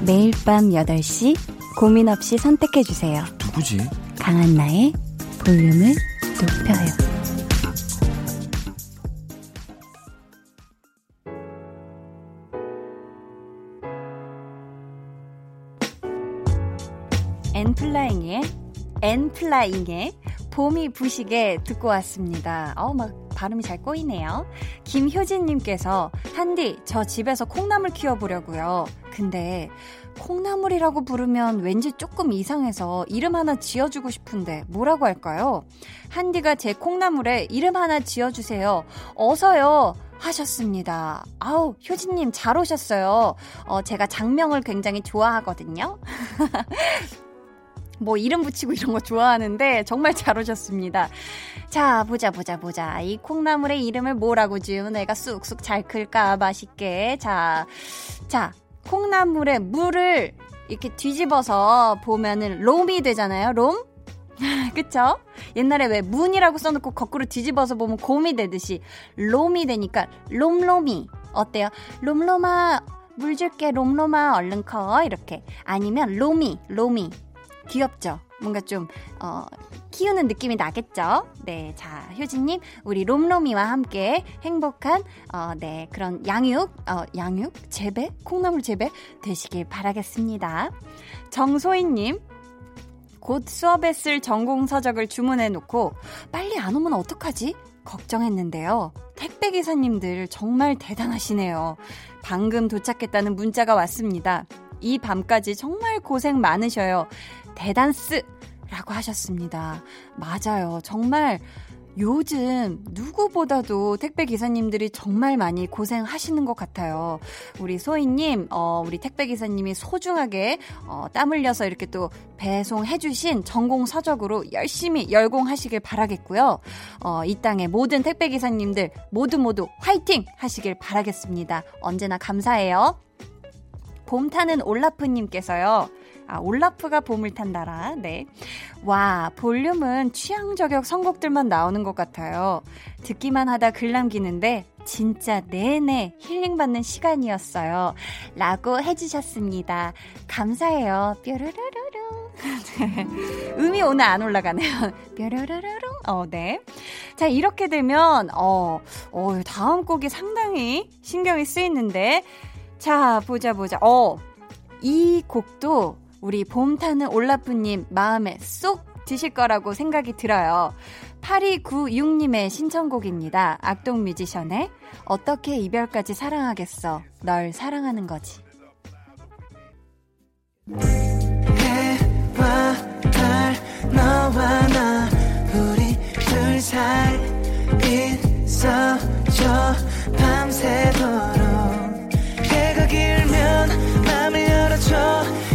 매일 밤 8시 고민 없이 선택해 주세요. 누구지? 강한나의 볼륨을 높여요. 엔플라잉의 엔플라잉의 봄이 부시게 듣고 왔습니다. 어우, 막 발음이 잘 꼬이네요. 김효진님께서, 한디, 저 집에서 콩나물 키워보려고요. 근데, 콩나물이라고 부르면 왠지 조금 이상해서 이름 하나 지어주고 싶은데, 뭐라고 할까요? 한디가 제 콩나물에 이름 하나 지어주세요. 어서요! 하셨습니다. 아우, 효진님 잘 오셨어요. 어, 제가 장명을 굉장히 좋아하거든요. 뭐 이름 붙이고 이런 거 좋아하는데 정말 잘 오셨습니다. 자, 보자, 보자, 보자. 이 콩나물의 이름을 뭐라고 지으면 애가 쑥쑥 잘 클까, 맛있게. 자, 자, 콩나물에 물을 이렇게 뒤집어서 보면은 롬이 되잖아요, 롬? 그쵸? 옛날에 왜 문이라고 써놓고 거꾸로 뒤집어서 보면 곰이 되듯이 롬이 되니까 롬롬이. 어때요? 롬롬아, 물 줄게, 롬롬아, 얼른 커. 이렇게. 아니면 로미, 로미. 귀엽죠? 뭔가 좀, 어, 키우는 느낌이 나겠죠? 네, 자, 효진님, 우리 롬롬이와 함께 행복한, 어, 네, 그런 양육, 어, 양육? 재배? 콩나물 재배? 되시길 바라겠습니다. 정소희님, 곧 수업에 쓸 전공 서적을 주문해 놓고, 빨리 안 오면 어떡하지? 걱정했는데요. 택배 기사님들 정말 대단하시네요. 방금 도착했다는 문자가 왔습니다. 이 밤까지 정말 고생 많으셔요. 대단스! 라고 하셨습니다. 맞아요. 정말 요즘 누구보다도 택배 기사님들이 정말 많이 고생하시는 것 같아요. 우리 소희님, 어, 우리 택배 기사님이 소중하게 어, 땀 흘려서 이렇게 또 배송해주신 전공 서적으로 열심히 열공하시길 바라겠고요. 어, 이 땅의 모든 택배 기사님들 모두 모두 화이팅 하시길 바라겠습니다. 언제나 감사해요. 봄 타는 올라프님께서요. 아, 올라프가 봄을 탄다라. 네. 와, 볼륨은 취향 저격 선곡들만 나오는 것 같아요. 듣기만 하다 글 남기는데 진짜 내내 힐링받는 시간이었어요. 라고 해주셨습니다. 감사해요. 네. 음이 오늘 안 올라가네요. 뾰루루루루. 어, 네. 자, 이렇게 되면, 어, 어, 다음 곡이 상당히 신경이 쓰이는데, 자, 보자, 보자. 어, 이 곡도 우리 봄 타는 올라프님 마음에 쏙 드실 거라고 생각이 들어요. 8296님의 신청곡입니다. 악동 뮤지션의 어떻게 이별까지 사랑하겠어. 널 사랑하는 거지. 해와 달 너와 나 우리 둘 사이 있어줘 밤새도록 해가 길면 맘을 열어줘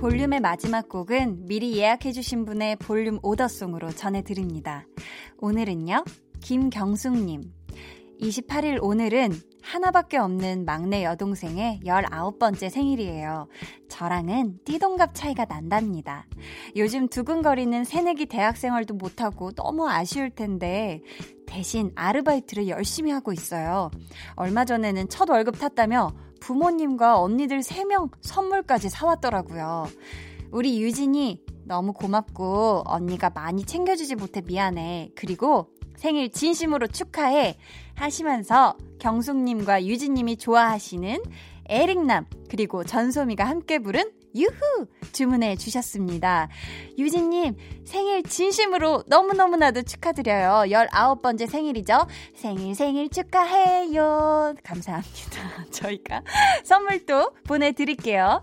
볼륨의 마지막 곡은 미리 예약해주신 분의 볼륨 오더송으로 전해드립니다. 오늘은요, 김경숙님. 28일 오늘은 하나밖에 없는 막내 여동생의 19번째 생일이에요. 저랑은 띠동갑 차이가 난답니다. 요즘 두근거리는 새내기 대학생활도 못하고 너무 아쉬울 텐데, 대신 아르바이트를 열심히 하고 있어요. 얼마 전에는 첫 월급 탔다며 부모님과 언니들 3명 선물까지 사왔더라고요. 우리 유진이 너무 고맙고 언니가 많이 챙겨주지 못해 미안해. 그리고 생일 진심으로 축하해. 하시면서 경숙님과 유진님이 좋아하시는 에릭남 그리고 전소미가 함께 부른 유후! 주문해 주셨습니다. 유진님, 생일 진심으로 너무너무나도 축하드려요. 19번째 생일이죠? 생일 생일 축하해요. 감사합니다. 저희가 선물도 보내드릴게요.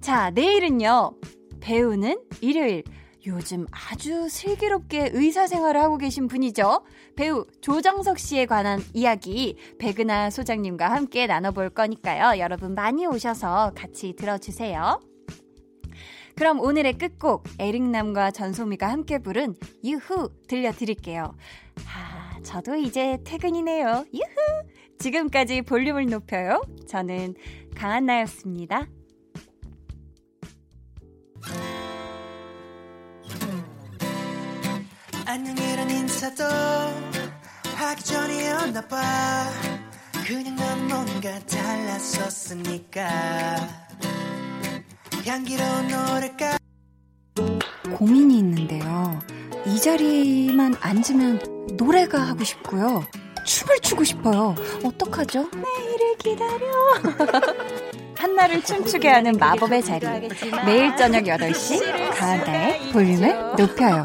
자, 내일은요. 배우는 일요일. 요즘 아주 슬기롭게 의사 생활을 하고 계신 분이죠. 배우 조정석 씨에 관한 이야기 백은하 소장님과 함께 나눠볼 거니까요. 여러분 많이 오셔서 같이 들어주세요. 그럼 오늘의 끝곡 에릭남과 전소미가 함께 부른 유후 들려드릴게요. 아, 저도 이제 퇴근이네요. 유후! 지금까지 볼륨을 높여요. 저는 강한나였습니다. 안녕이란 인사도 하기 전이었나 봐 그냥 넌 뭔가 달랐었으니까 고민이 있는데요. 이 자리만 앉으면 노래가 하고 싶고요. 춤을 추고 싶어요. 어떡하죠? 내일을 기다려. 한나를 춤추게 하는 마법의 자리. 매일 저녁 8시, 가은다의 볼륨을 높여요.